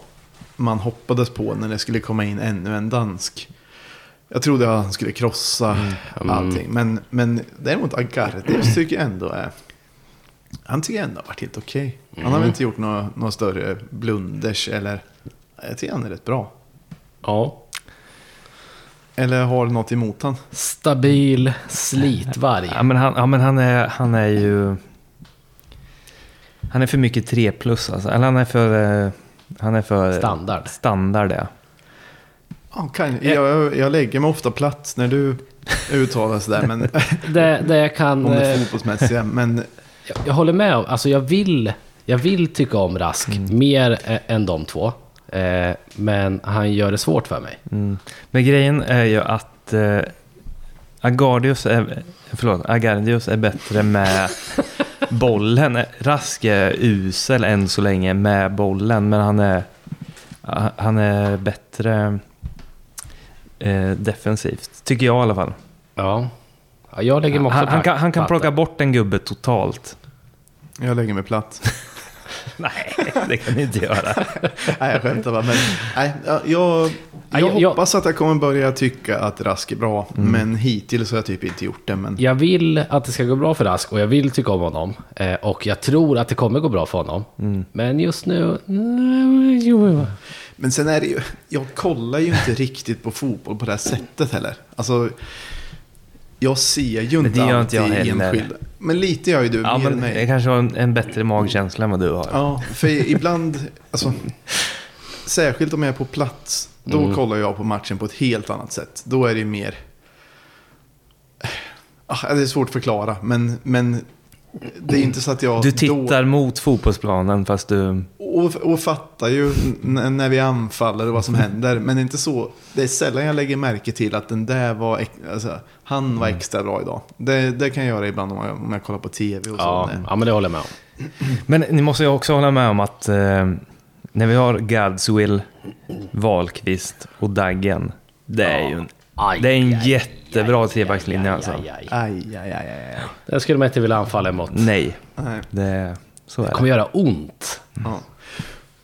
man hoppades på när det skulle komma in ännu en dansk. Jag trodde att han skulle krossa allting. Men, men däremot Agardius tycker jag ändå är... Han tycker jag ändå har varit helt okej. Han har väl inte gjort några, några större blunders eller... Jag tycker han är rätt bra. Ja. Eller har något emot han. Stabil slitvarg. Ja, men han, ja, men han, är, han är ju... Han är för mycket 3 plus alltså. Eller han är för... eh, Han är för... Standard. Standard, ja. Ja, kan, jag, jag lägger mig ofta platt när du uttalar sådär. Men, Det, det jag kan... om det eh, fotbollsmässiga. Men Jag, jag håller med. Alltså jag vill, jag vill tycka om Rask mer ä- än de två. Eh, men han gör det svårt för mig. Mm. Men grejen är ju att eh, Agardius, är, förlåt, Agardius är bättre med bollen. Rask är usel än så länge med bollen, men han är, han är bättre eh, defensivt. Tycker jag i alla fall. Ja. ja jag lägger mig också Han, han, kan, han kan plocka bort en gubbe totalt. jag lägger mig platt. Nej, det kan ni inte göra. Nej, jag skämtar bara. Men, nej, jag, jag, Ja, jag hoppas att jag kommer börja tycka att Rask är bra. Men hittills har jag typ inte gjort det. Men Jag vill att det ska gå bra för Rask och jag vill tycka om honom. Eh, och jag tror att det kommer gå bra för honom. Men just nu... Jo, Men sen är det ju, jag kollar ju inte riktigt på fotboll på det här sättet heller. Alltså, jag ser ju inte det gör alltid inte jag heller. enskilda. Men lite gör ju du, Ja, mer än men mig. jag kanske har en, en bättre magkänsla än vad du har. Ja, för ibland, alltså, särskilt om jag är på plats, då Mm. kollar jag på matchen på ett helt annat sätt. Då är det ju mer, Ah, det är svårt att förklara, men, men det är inte så att jag Du då, tittar mot fotbollsplanen fast du... och, och fattar ju när vi anfaller och vad som händer. Men inte så, det är sällan jag lägger märke till att den där var, alltså, han var extra bra idag. Det, det kan jag göra ibland om jag, om jag kollar på tv och så. Ja, ja, men det håller jag med om. Men ni måste ju också hålla med om att eh, när vi har Gadswill, Wahlqvist och Daggen. Det är ju en, Aj, det är en aj, jättebra aj, trebackslinje aj, alltså. aj, aj. Aj, aj, aj, aj, aj. Den skulle man inte vilja anfalla emot. Nej, Nej. det, så är Det det. kommer göra ont. Ja.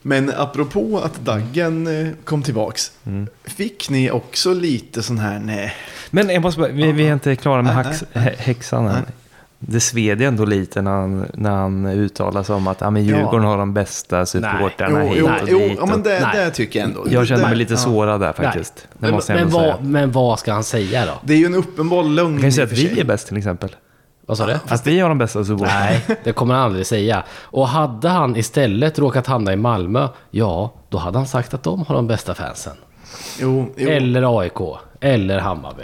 Men apropå att Daggen eh, kom tillbaks. Mm. Fick ni också lite sån här, nej. Men jag måste bara, vi, vi är inte klara med Nej, nej, hä- häxan än. Det sved ju ändå lite när han, när han uttalar sig om att ja, men Djurgården har de bästa supportrarna Jo, hit jo, och jo, dit. ja, men och- det, Nej. det tycker jag ändå. Jag känner Det- mig lite ja. sårad där faktiskt. Det Men, men, ändå säga. vad, men vad ska han säga då? Det är ju en uppenbar lögn Jag kan ju säga att vi är bäst till exempel. Vad sa du? Att vi har de bästa supportrarna. Nej, det kommer han aldrig säga. Och hade han istället råkat hamna i Malmö, ja, då hade han sagt att de har de bästa fansen. Jo, jo. Eller AIK, eller Hammarby.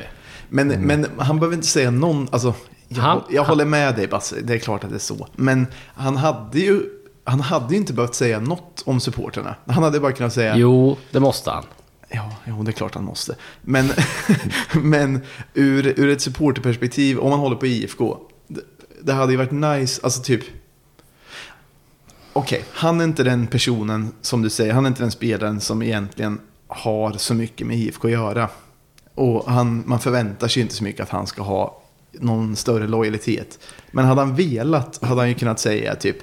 Men, Mm. men han behöver inte säga någon, alltså Jag, jag håller med dig Basse, det är klart att det är så. Men han hade ju, han hade ju inte behövt säga något om supporterna. Han hade bara kunnat säga, Jo, det måste han. ja, jo, det är klart han måste. Men, men ur, ur ett supporterperspektiv, om man håller på IFK, det, det hade ju varit nice, alltså typ, okej, han är inte den personen som du säger, han är inte den spelaren som egentligen har så mycket med IFK att göra. Och han, man förväntar sig inte så mycket att han ska ha någon större lojalitet. Men hade han velat hade han ju kunnat säga typ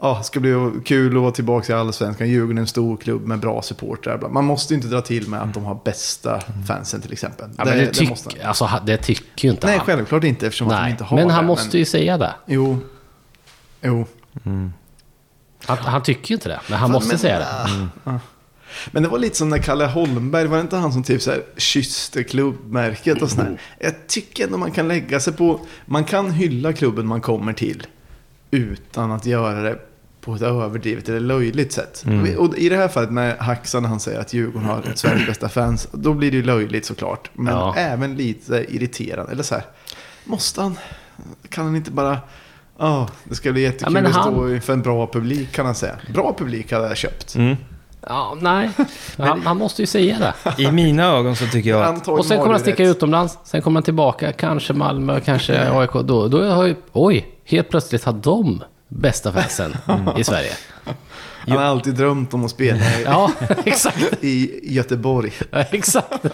Ja, ska bli kul att vara tillbaka i Allsvenskan. Djurgården är en stor klubb med bra supportrar. Man måste ju inte dra till med att de har bästa fansen till exempel. Ja, men det, tyck, måste han. alltså, det tycker ju inte Nej, han. självklart inte eftersom att de Nej, inte har men han det. måste ju säga det. Jo. Jo. Han, han tycker ju inte det, men han måste men, säga det. ah, ah. Men det var lite som när Kalle Holmberg, var det inte han som typ så här kysste klubbmärket och sådär? Jag tycker ändå man kan lägga sig på, man kan hylla klubben man kommer till utan att göra det på ett överdrivet eller löjligt sätt. Och i det här fallet med Haxa när han säger att Djurgården har Sveriges bästa fans, då blir det ju löjligt såklart. Men Ja. även lite irriterande. Eller så här, måste han, kan han inte bara, ja, det ska bli jättekul att han- stå inför en bra publik kan han säga. Bra publik hade jag köpt. Mm. Ja, nej, han, han måste ju säga det. I mina ögon så tycker jag att Och sen kommer han sticka rätt. utomlands, sen kommer han tillbaka, kanske Malmö, kanske AIK. Då, då har ju, oj, helt plötsligt har de bästa fansen i Sverige. Han har alltid drömt om att spela i- Ja, exakt. i Göteborg. Ja, exakt.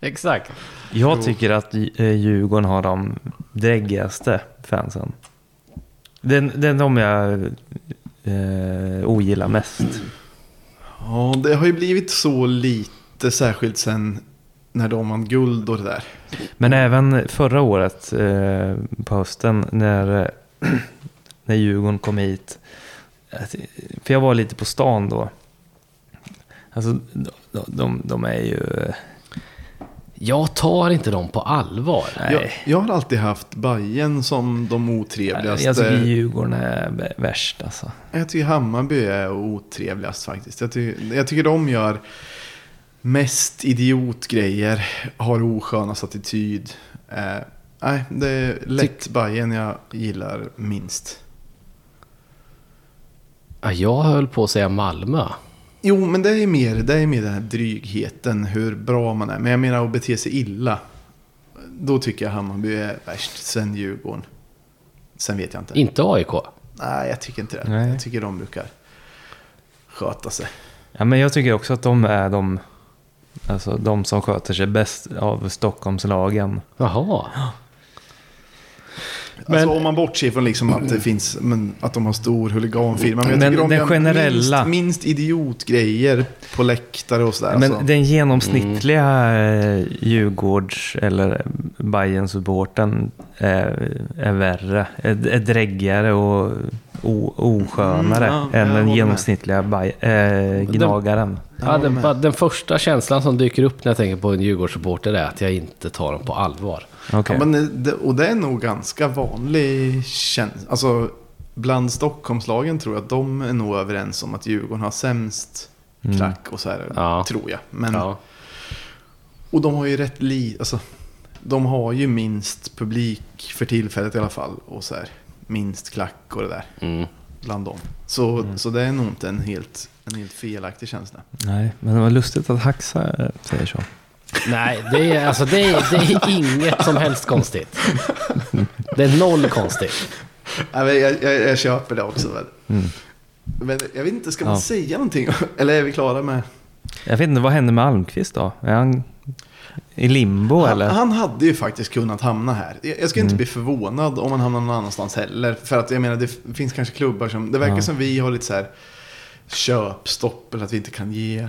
Exakt. Jag tycker att eh, Djurgården har de dräggigaste fansen. Det är de jag eh, ogillar mest. Ja, det har ju blivit så lite, särskilt sen när de vann guld och det där. Men även förra året eh, på hösten när, när Djurgården kom hit. Alltså, för jag var lite på stan då. Alltså de, de, de är ju... Eh, jag tar inte dem på allvar. Nej. Jag, jag har alltid haft Bajen som de otrevligaste. Jag tycker Djurgården är vä- värst alltså. Jag tycker Hammarby är otrevligast faktiskt. Jag tycker, jag tycker de gör mest idiotgrejer, har oskönast attityd. Eh, nej, det är lätt Bajen jag gillar minst. Ja, jag höll på att säga Malmö. Jo, men det är mer, det är mer den här drygheten, hur bra man är. Men jag menar att bete sig illa. Då tycker jag Hammarby är värst, sen Djurgården. Sen vet jag inte. Inte AIK. Nej, jag tycker inte det. Nej. Jag tycker de brukar sköta sig. Ja, men jag tycker också att de är de, alltså, de som sköter sig bäst av Stockholmslagen. Jaha. alltså, om man bortser från liksom att det finns, men, att de har stor huliganfirma. Men, jag Men de den generella- Minst, minst idiotgrejer på läktare och sådär. Men alltså. den genomsnittliga eh, Djurgårds eller bayern supporten är, är värre, är, är dräggigare och o, oskönare Mm, ja, än jag den genomsnittliga baj, äh, gnagaren. Ja, den, bara- den första känslan som dyker upp när jag tänker på en Djurgårdssupporter är att jag inte tar dem på allvar. Okej. Ja, men det, och det är nog ganska vanlig känsla. Alltså, bland Stockholmslagen tror jag att de är nog överens om att Djurgården har sämst klack och så här. Ja. Tror jag. Men, Ja. Och de har ju rätt li... Alltså, de har ju minst publik för tillfället i alla fall. Och så här, minst klack och det där. Mm. Bland dem. Så, så det är nog inte en helt, en helt felaktig känsla. Nej, men det var lustigt att Haxa eh, säger så. Nej, det är, alltså, det, är, det är inget som helst konstigt. Det är noll konstigt. Jag, jag, jag köper det också. Men, Mm. men jag vet inte, ska man Ja. säga någonting? Eller är vi klara med... Jag vet inte, vad hände med Almqvist då? Är han i limbo Han, eller? han hade ju faktiskt kunnat hamna här. Jag jag skulle inte bli förvånad om han hamnar någon annanstans heller. För att jag menar, det finns kanske klubbar som... Det verkar Ja. som vi har lite så här köpstopp. Eller att vi inte kan ge...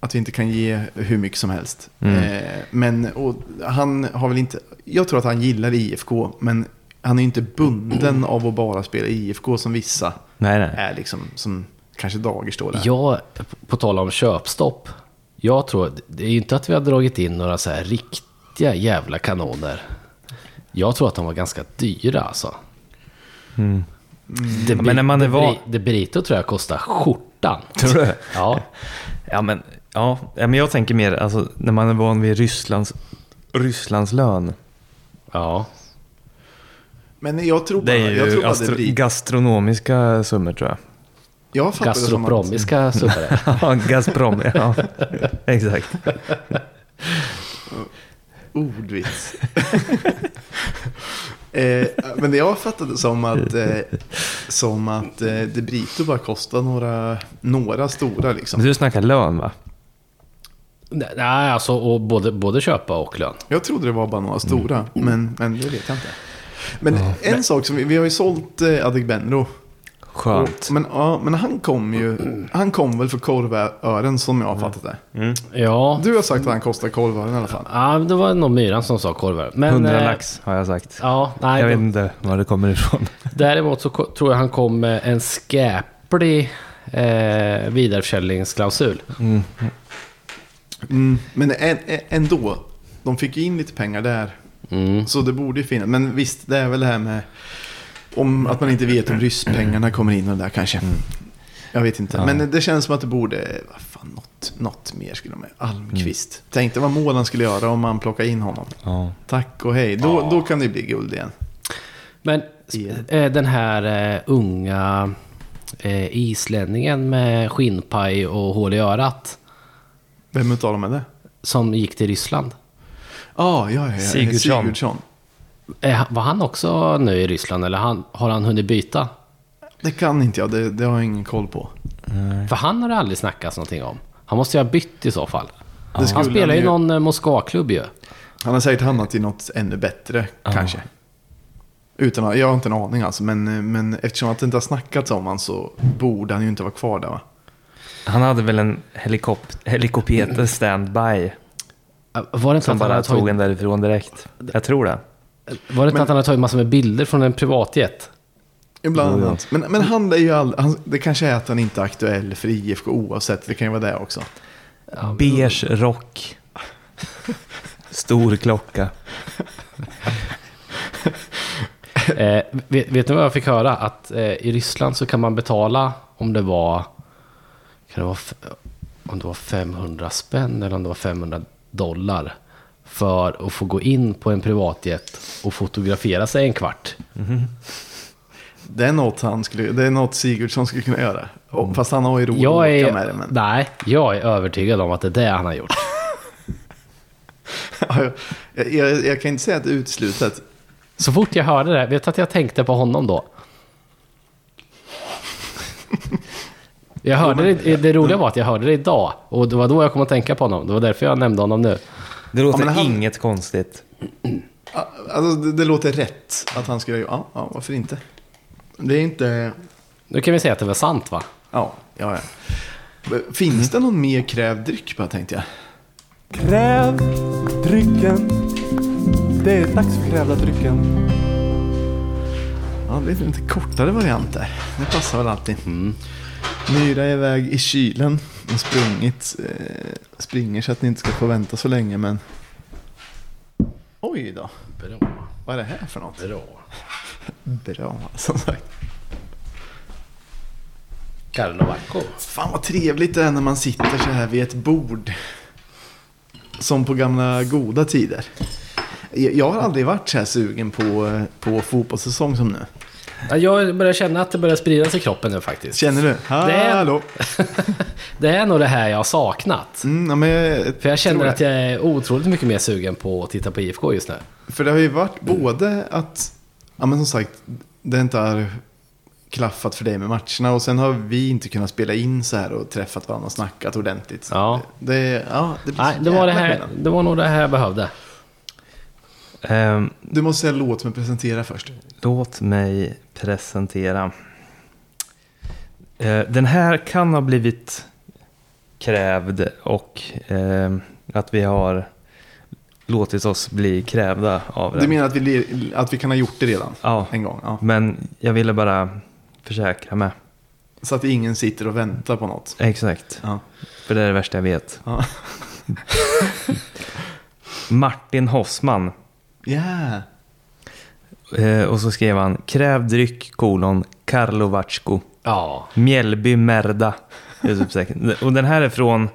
Att vi inte kan ge hur mycket som helst. Mm. Eh, men och han har väl inte... Jag tror att han gillar IFK. Men han är ju inte bunden av att bara spela IFK som vissa Nej, nej. är liksom. Som kanske Dagerstål är. Jag, på tal om köpstopp. Jag tror, det är ju inte att vi har dragit in några så här riktiga jävla kanoner. Jag tror att de var ganska dyra alltså. Mm. Det, men när man är det, van- det Brito tror jag kostar skjortan. Tror du? Ja. Ja, men, ja, ja, men jag tänker mer alltså, när man är van vid Rysslands, Rysslands lön. Ja. Men jag tror bara, Det är jag ju tror bara det gastro blir... gastronomiska summor tror jag. Jag fattar det som att... Gastropromiska summor. Ja, Gazprom, ja. Exakt. Ordvits. eh, men jag fattade som att, eh, som att eh, det Brito bara kostar några, några stora liksom. Du snackar lön va? Nej, alltså och både, både köpa och lön. Jag trodde det var bara några stora, men, men det vet jag inte. Men en sak som vi, vi har ju sålt eh, Adegbenro. Skönt. Och- Men, ja, men han kom ju, han kom väl för korvören som jag har fattat det. Ja, Du har sagt att han kostar korvören i alla fall. ja det var nog Myran som sa korvar. Men, 100 eh, lax har jag sagt. Ja, nej. Jag vet inte var det kommer ifrån. Däremot så tror jag han kom med en skäplig eh, vidareförsäljningsklausul. Mm, men ä- ä- ändå, de fick ju in lite pengar där. Mm. Så det borde ju finnas. Men visst, det är väl det här med om att man inte vet om rysspengarna kommer in och det där kanske. Jag vet inte. Ja. Men det känns som att det borde, vad fan, något, något mer skulle de med. Almqvist. Tänkte vad mål han skulle göra om man plockar in honom. Ja. Tack och hej. Då, då kan det bli guld igen. Men Igen. eh, den här eh, unga eh, islänningen med skinnpaj och hål i örat Vem utav dem är det? som gick till Ryssland. Ah, ja, ja, ja. Sigurdsson. Sigurdsson. Eh, var han också nu i Ryssland eller han, har han hunnit byta? Det kan inte jag, det, det har jag ingen koll på. För han har det aldrig snackats någonting om. Han måste ju ha bytt i så fall. Han spelar ju någon eh, Moskvaklubb ju. Han har säkert hamnat i något ännu bättre, kanske. Utan jag har inte en aning alltså, men, men eftersom att det inte har snackats om han så borde han ju inte vara kvar där va? Han hade väl en helikop helikopter standby. Eh, Var det inte Som bara tog tagit, en därifrån direkt. Jag tror det. Var det inte Men- att han hade tagit massor med bilder från en privatjet? Bland annat. Men, men han är ju all, han, det kanske är att han inte är aktuell för IFK oavsett, det kan ju vara det också. Beige rock. Stor klocka. Eh, vet, vet ni vad jag fick höra? Att eh, i Ryssland så kan man betala om det var, kan det vara om det var 500 spänn eller om det var 500 dollar för att få gå in på en privatjet och fotografera sig en kvart. Det är något, han skulle, det är något Sigurdsson skulle kunna göra. Och, fast han har ju råd att åka med det. Men, nej, jag är övertygad om att det är det han har gjort. jag, jag, jag kan inte säga att det är uteslutet. Så fort jag hörde det, vet du att jag tänkte på honom då? Jag hörde det, det roliga var att jag hörde det idag och det var då jag kom att tänka på honom. Det var därför jag nämnde honom nu. Det låter men han- inget konstigt. Alltså, det, det låter rätt att han skulle göra, ja, ja, varför inte? Det är inte, Nu kan vi säga att det var sant va? ja, ja, ja. Finns det någon mer krävd dryck bara tänkte jag? Kräv drycken. Det är dags för krävda drycken. Ja, det är lite kortare variant där. Det passar väl alltid. Myra är iväg i kylen sprungit. Eh, springer så att ni inte ska få vänta så länge men... Oj då, Bra. vad är det här för något? Bra. Bra, som sagt. Karlovacko. Fan vad trevligt det är när man sitter så här vid ett bord. Som på gamla goda tider. Jag har aldrig varit så här sugen på, eh, på fotbollssäsong som nu. Ja, Jag börjar känna att det börjar spridas i kroppen nu faktiskt. Känner du? är- Hallå? Det är nog det här jag har saknat. Mm, ja, men jag, För jag känner att det. jag är otroligt mycket mer sugen på att titta på IFK just nu. För det har ju varit både att, ja men som sagt, det inte har klaffat för dig med matcherna och sen har vi inte kunnat spela in så här och träffat varandra och snackat ordentligt. Ja. Det, ja, det Nej, det var, det, här, det var nog det här jag behövde. Ehm, Du måste säga låt mig presentera först. låt mig presentera. Eh, den här kan ha blivit krävd och ehm, att vi har låtit oss bli krävda av den. Du menar att vi, att vi kan ha gjort det redan? Ja, En gång? Ja. men jag ville bara försäkra mig. Så att ingen sitter och väntar på något? Exakt, Ja. för det är det värsta jag vet. Ja. Martin Hossman. Yeah. Eh, och så skrev han kräv dryck kolon Karlovatsko. Ja. Mjällby Merda. Typ. Och den här är från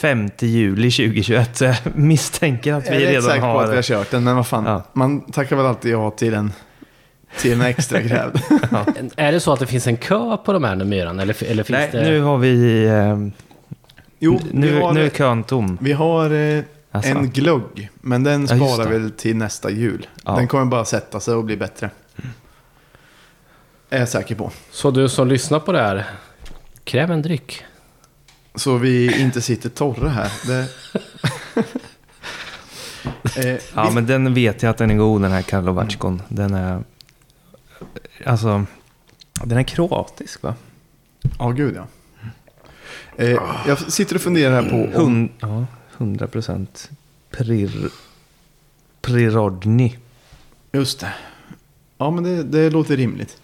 5 juli 2021. Så jag misstänker att Jag vi är rätt redan säker på att vi har har... kört den, men vad fan. Ja. Man tackar väl alltid ja till en, till en extra grävd. Är det så att det finns en kö på de här nu myran? Eller, eller finns Nej, det... nu har vi... Eh, Jo, nu, vi har, nu är kön tom. vi har eh, Alltså. en glugg, men den Ja, sparar väl till nästa jul. Ja. Den kommer bara sätta sig och bli bättre. Är jag säker på. Så du som lyssnar på det här, kräv en dryck. Så vi inte sitter torra här. Det... eh, Ja, vi- men den vet jag att den är god, den här Karlovatskon. Den är... Alltså... Den är kroatisk, va? Ja, gud ja. Eh, jag sitter och funderar här på om, Hun, ja, 100 procent. Prir, Prirodny. Just det. Ja, men det, det låter rimligt.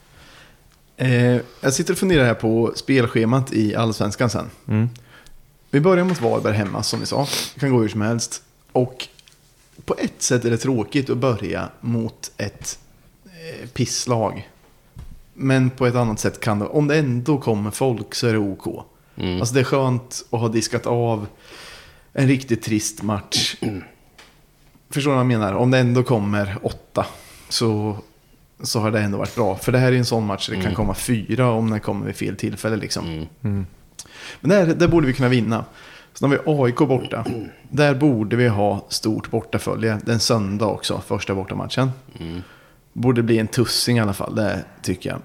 Eh, jag sitter och funderar här på spelschemat i Allsvenskan sen. Mm. Vi börjar mot Varberg hemma som vi sa. Det kan gå hur som helst. Och på ett sätt är det tråkigt att börja mot ett eh, pisslag. Men på ett annat sätt kan det, om det ändå kommer folk så är det OK. Mm. Alltså det är skönt att ha diskat av en riktigt trist match. Förstår du vad jag menar? Om det ändå kommer åtta så, så har det ändå varit bra. För det här är en sån match där det kan komma fyra om det kommer vid fel tillfälle. Liksom. Mm. Mm. Men där, där borde vi kunna vinna. Så när vi har AIK borta, där borde vi ha stort bortafölje. Den söndag också, första bortamatchen. Mm. Borde bli en tussing i alla fall, det tycker jag.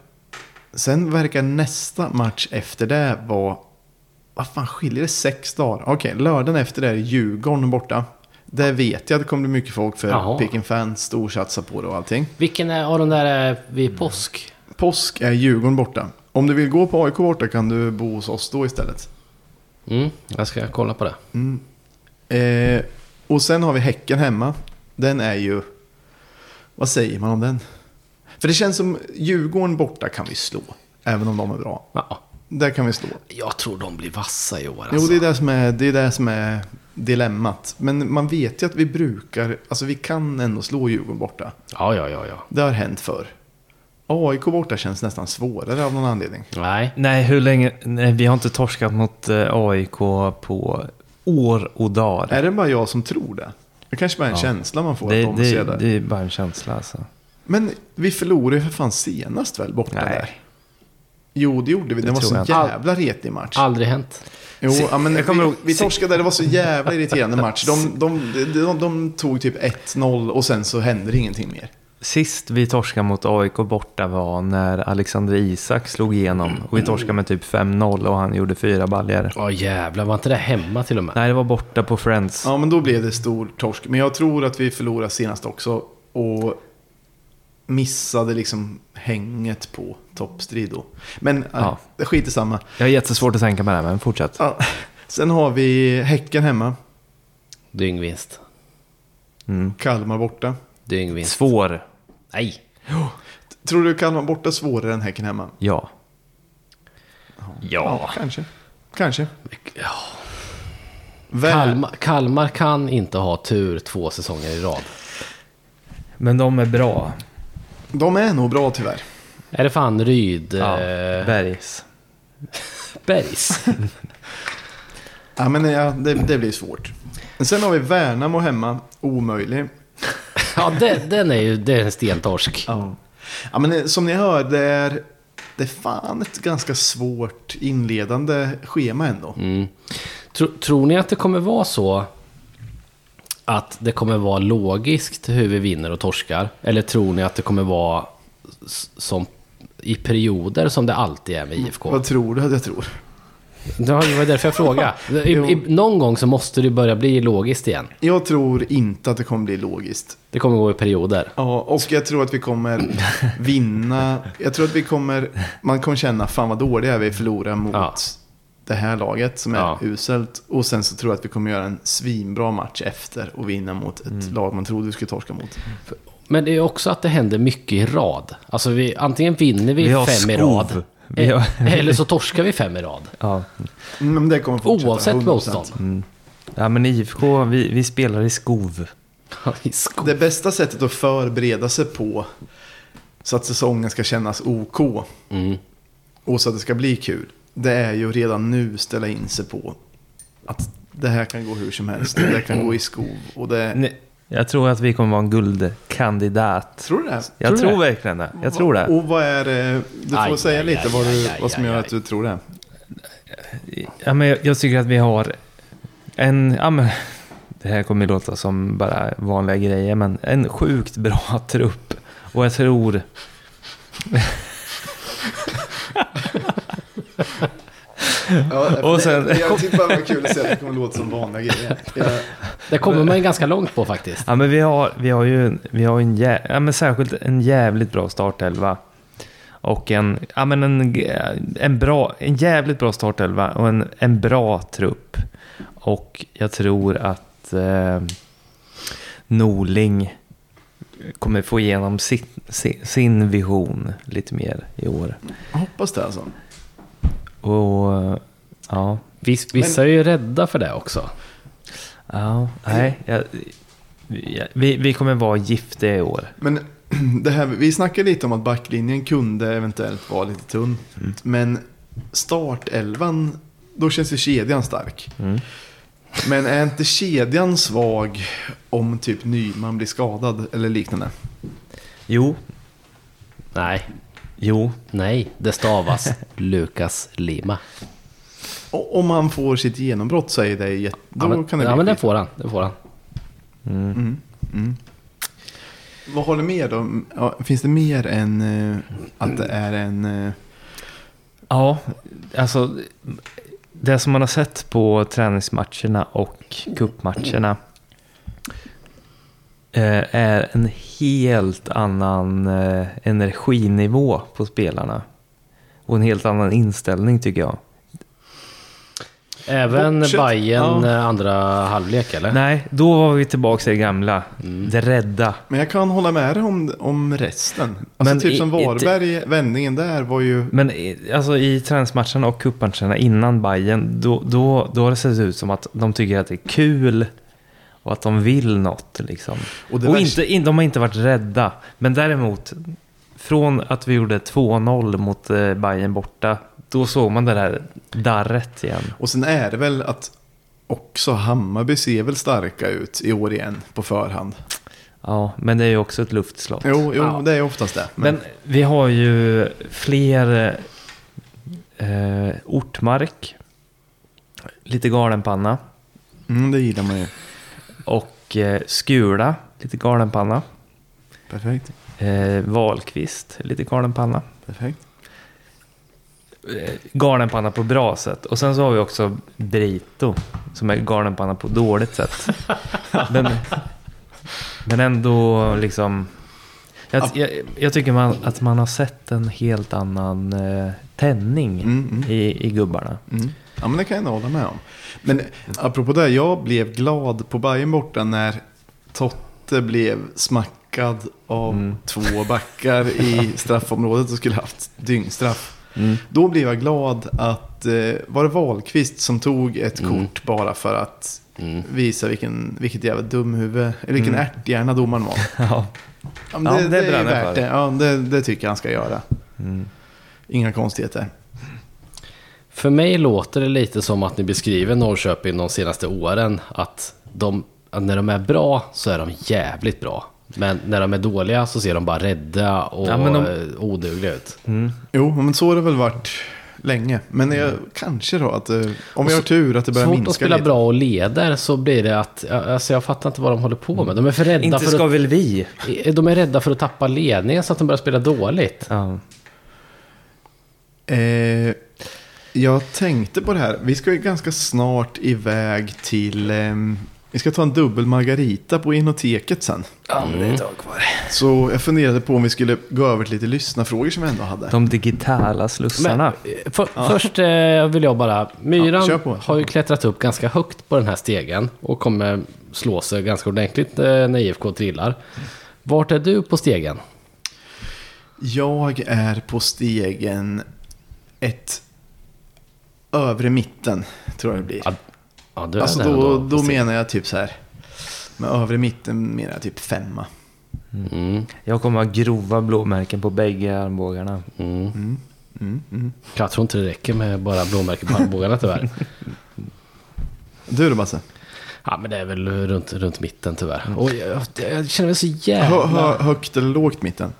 Sen verkar nästa match efter det vara... Vad fan skiljer det? Sex dagar? Okej, lördagen efter det är Djurgården borta. Där vet jag att det kommer bli mycket folk för. Peking fans storsatsar på det och allting. Vilken är, av de där är vid påsk? Påsk är Djurgården borta. Om du vill gå på AIK borta kan du bo hos oss då istället. Mm, jag ska kolla på det. Eh, och sen har vi Häcken hemma. Den är ju... Vad säger man om den? För det känns som Djurgården borta kan vi slå. Även om de är bra. Ja, Där kan vi slå. jag tror de blir vassa i år Jo, alltså. det är det som är, det är, det som är dilemmat. Men man vet ju att vi brukar... Alltså vi kan ändå slå Djurgården borta. Ja, ja, ja, ja. Det har hänt förr. AIK borta känns nästan svårare av någon anledning. Nej, Nej, hur länge? Nej, vi har inte torskat mot eh, AIK på år och dagar. Är det bara jag som tror det? Det kanske bara är en Ja. känsla man får Det, att de det. det är bara en känsla alltså. Men vi förlorade ju för fan senast väl borta Nej. där? Jo, det gjorde vi. Det, Det var så jävla retig match. aldrig hänt. Jo, Se- ja, men jag kommer vi, ihåg- vi torskade där. Det var så jävla irriterande match. De, de, de, de, de tog typ 1-0 och sen så hände det ingenting mer. Sist vi torskade mot AIK borta var när Alexander Isak slog igenom. Och vi torskade med typ 5-0 och han gjorde fyra baljor. Ja, jävlar. Var inte det hemma till och med? Nej, det var borta på Friends. Ja, men då blev det stor torsk. Men jag tror att vi förlorade senast också. Och missade liksom hänget på toppstrid då. Men ja. Ja. det skiter samma. Jag har jättesvårt att tänka på det men fortsätt. Ja. Sen har vi Häcken hemma. Dyngvinst. Mm. Kalmar borta. Dyngvinst. Svår. Nej. Tror du Kalmar borta är svårare än Häcken hemma? Ja. Ja, kanske. Kanske. Ja. Kalmar, Kalmar kan inte ha tur två säsonger i rad. Men de är bra. De är nog bra tyvärr. Är det fan Ryd... Ja, eh, Bergs. Bergs? Ja, men ja, det, det blir svårt. Men sen har vi Värnamo hemma. Omöjlig. ja, den, den är ju det är en stentorsk. Ja. ja, men eh, som ni hör, det är, det är fan ett ganska svårt inledande schema ändå. Mm. Tro, tror ni att det kommer vara så att det kommer vara logiskt hur vi vinner och torskar? Eller tror ni att det kommer vara som i perioder som det alltid är med IFK? Vad tror du att jag tror? Det var därför jag frågade. I, i, någon gång så måste det börja bli logiskt igen. Jag tror inte att det kommer bli logiskt. Det kommer gå i perioder. Ja, och jag tror att vi kommer vinna. Jag tror att vi kommer, man kommer känna, fan vad dåliga vi förlorar mot Ja. Det här laget som är Ja. uselt. Och sen så tror jag att vi kommer göra en svinbra match efter och vinna mot ett Mm. lag man trodde vi skulle torska mot. Men det är också att det händer mycket i rad. Alltså vi, antingen vinner vi, Vi fem i skov. rad. Vi har- Eller så torskar vi fem i rad. Ja. Mm, Men det kommer fortsätta. Oavsett 100%. motstånd. ja, men IFK, vi, vi spelar i skov. I skov. Det bästa sättet att förbereda sig på så att säsongen ska kännas OK Mm. och så att det ska bli kul. Det är ju redan nu ställa in sig på att det här kan gå hur som helst. Det kan gå i skov och det... Ni, Jag tror att vi kommer vara en guldkandidat. Tror du det? Jag Tror du tror, det? verkligen det. Jag tror det. Och vad är det? Du får Aj, säga aj, lite aj, vad, du, aj, vad som aj, gör aj. att du tror det. Ja, men jag, jag tycker att vi har en... Ja, men, det här kommer ju låta som bara vanliga grejer, men en sjukt bra trupp. Och jag tror... Ja, Och sen- det, jag bara det var kul att säga att det kommer låta som vanliga grejer. Jag, Det kommer man ju ganska långt på faktiskt. Ja, men vi har, vi har ju vi har en, jä, ja, men särskilt en jävligt bra startelva. Och en, ja, men en, en, bra, en jävligt bra startelva och en, en bra trupp. Och jag tror att eh, Norling kommer få igenom sin, sin, sin vision lite mer i år. jag hoppas det alltså. Och ja, Viss, vissa är ju rädda för det också. ja nej, jag, vi, vi kommer vara giftiga i år. Men det här, vi snackade lite om att backlinjen kunde eventuellt vara lite tunn. Men startelvan, då känns ju kedjan stark. Mm. Men är inte kedjan svag om typ Nyman blir skadad eller liknande? Jo, Nej, jo, nej, det stavas Lukas Lima. Och om han får sitt genombrott så är det jätte... Då Ja, men, kan det ja, bli men den skit. får han. Den får han. Mm. Mm. Vad håller med då? Ja, finns det mer än eh, att det är en... eh, Ja, alltså det som man har sett på träningsmatcherna och cupmatcherna eh, är en helt annan eh, energinivå på spelarna. Och en helt annan inställning tycker jag. Även Bortsett- Bayern ja. eh, andra halvlek eller? Nej, då var vi tillbaka i det gamla. Det rädda. Men jag kan hålla med dig om, om resten. Alltså Men typ i- som i- Varberg, vändningen där var ju... Men i- alltså i träningsmatcherna och cupmatcherna innan Bayern då, då, då har det sett ut som att de tycker att det är kul och att de vill något. Liksom. Och Och värsta- inte, in, de har inte varit rädda. Men däremot, från att vi gjorde 2-0 mot eh, Bayern borta, då såg man det där darret igen. Och sen är det väl att också Hammarby ser väl starka ut i år igen på förhand. Ja, men det är ju också ett luftslott. Jo, jo Ja. det är oftast det. Men, Men vi har ju fler eh, Ortmark, lite galenpanna mm, det gillar man ju. Och eh, Skula, lite galenpanna. Perfekt. Eh, Wahlqvist, lite galenpanna. Perfekt. Eh, galenpanna på bra sätt. Och sen så har vi också Brito, som är galenpanna på dåligt sätt. men, men ändå liksom... Jag, jag, jag tycker man, att man har sett en helt annan eh, tändning Mm, mm. I, i gubbarna. Mm. Ja, men det kan jag ändå hålla med om. Men apropå det, jag blev glad på Bayern borta när Totte blev smackad av Mm. två backar i straffområdet och skulle haft dyngstraff. Mm. Då blev jag glad att, eh, var det Wahlqvist som tog ett Mm. kort bara för att Mm. visa vilken, vilket jävla dumhuvud, eller vilken Mm. ärthjärna domaren var. Ja. Ja, men Ja, det, det det är värt det. Ja, det. Det tycker jag han ska göra. Mm. Inga konstigheter. För mig låter det lite som att ni beskriver Norrköping de senaste åren. Att, de, att när de är bra så är de jävligt bra. Men när de är dåliga så ser de bara rädda och Ja, de- eh, odugliga ut. Mm. Jo, men så har det väl varit länge. Men jag, kanske då att eh, om vi har tur att det Så börjar fort de minska spelar lite. bra och leder så blir det att, alltså jag fattar inte vad de håller på med. De är för rädda Inte för ska att, väl vi? de är rädda för att tappa ledningen så att de börjar spela dåligt. Ja. Eh, jag tänkte på det här. Vi ska ju ganska snart iväg till... ehm, vi ska ta en dubbel margarita på Inoteket sen. Ja, men det är ett tag kvar. Så jag funderade på om vi skulle gå över till lite lyssnarfrågor som vi ändå hade. De digitala slussarna. Men, eh, för, Först eh, vill jag bara... Myran Ja, har ju klättrat upp ganska högt på den här stegen och kommer slå sig ganska ordentligt eh, när IFK trillar. Vart är du på stegen? Jag är på stegen ett övre mitten, tror jag det blir. Ja, ja, du är Alltså då, då stegen. menar jag typ så här. Med övre mitten menar jag typ femma. Mm, Jag kommer ha grova blåmärken på bägge armbågarna. mm. Mm, mm, mm. Jag tror inte det räcker med bara blåmärken på armbågarna tyvärr. Du då Basse? Ja, men det är väl runt, runt mitten tyvärr. Och jag, jag känner mig så Hö, jävla... hö, högt eller lågt mitten?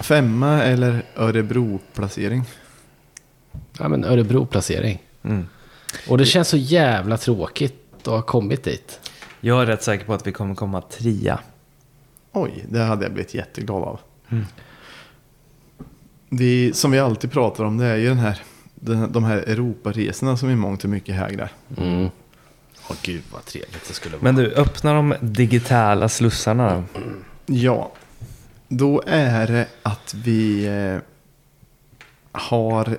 Femma eller Örebro-placering? Ja, men Örebro-placering. Mm. Och det känns så jävla tråkigt att ha kommit dit. Jag är rätt säker på att vi kommer komma trea. Oj, det hade jag blivit jätteglad av. Det som vi alltid pratar om det är ju den här, den, de här Europaresorna som i mångt och mycket hägrar. Mm. Åh gud vad trevligt det skulle vara. Men du, öppna de digitala slussarna då. Ja, då är det att vi eh, har...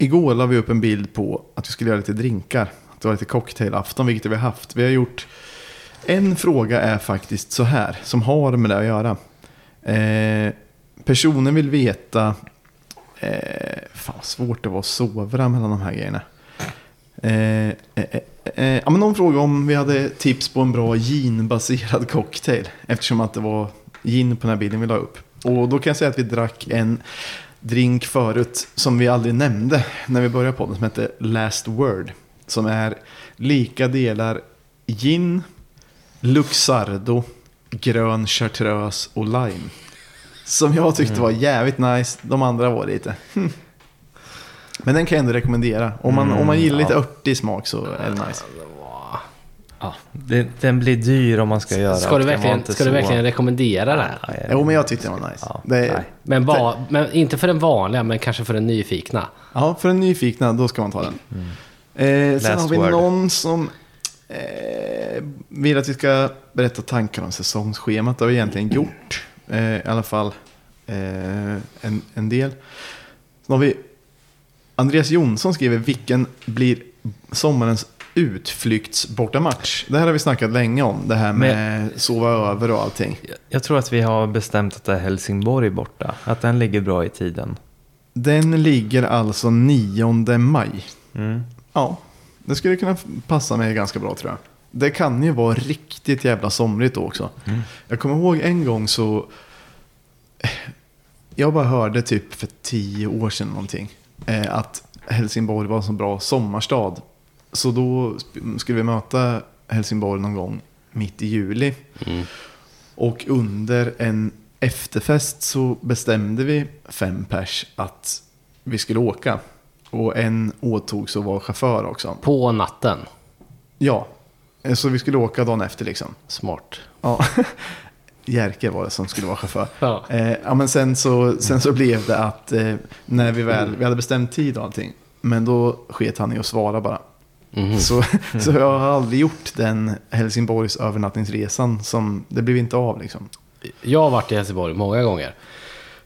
Igår la vi upp en bild på att vi skulle göra lite drinkar. Att det var lite cocktailafton, vilket vi har haft. Vi har gjort... En fråga är faktiskt så här, som har med det att göra. Eh, personen vill veta... Eh, fan vad svårt det var att sovra mellan de här grejerna. Eh, eh, eh, eh, ja, men någon fråga om vi hade tips på en bra ginbaserad cocktail. Eftersom att det var gin på den här bilden vi la upp. Och då kan jag säga att vi drack en drink förut som vi aldrig nämnde när vi började podden. Som heter Last Word. Som är lika delar gin, Luxardo, grön chartreuse och lime. Som jag tyckte var jävligt nice. De andra var lite... hmm. Men den kan jag ändå rekommendera. Om man, om man gillar lite örtig smak så är det nice. Ja, det, den blir dyr om man ska göra. Ska du verkligen, ska du så- verkligen rekommendera den? Nej, Jo, men jag tyckte den var nice. Ja, det, nej. Men, va, men inte för den vanliga, men kanske för den nyfikna. Ja, för en nyfikna, då ska man ta den. Eh, sen har vi word. någon som eh, vill att vi ska berätta tankar om säsongsschemat. Det har vi egentligen gjort. Eh, I alla fall eh, en, en del. Sen har vi Andreas Jonsson skriver, vilken blir sommarens utflyktsbortamatch? Det här har vi snackat länge om, det här med sova över och allting. Jag tror att vi har bestämt att det är Helsingborg borta. Att den ligger bra i tiden. Den ligger alltså 9 maj. Mm. Ja, det skulle kunna passa mig ganska bra tror jag. Det kan ju vara riktigt jävla somrigt då också. Jag kommer ihåg en gång så... Jag bara hörde typ för tio år sedan någonting. Eh, att Helsingborg var en så bra sommarstad. Så då skulle vi möta Helsingborg någon gång mitt i juli. Och under en efterfest så bestämde vi fem pers att vi skulle åka. Och en åtog så var chaufför också. På natten. Ja, så vi skulle åka dagen efter liksom. Smart. Ja. Jerker var det som skulle vara chaufför. Ja. Eh, ja, men sen så, sen så blev det att eh, när vi väl, vi hade bestämt tid och allting. Men då sket han i att svara bara. Mhm. Så, så jag har aldrig gjort den Helsingborgs övernattningsresan som, det blev inte av liksom. Jag har varit i Helsingborg många gånger.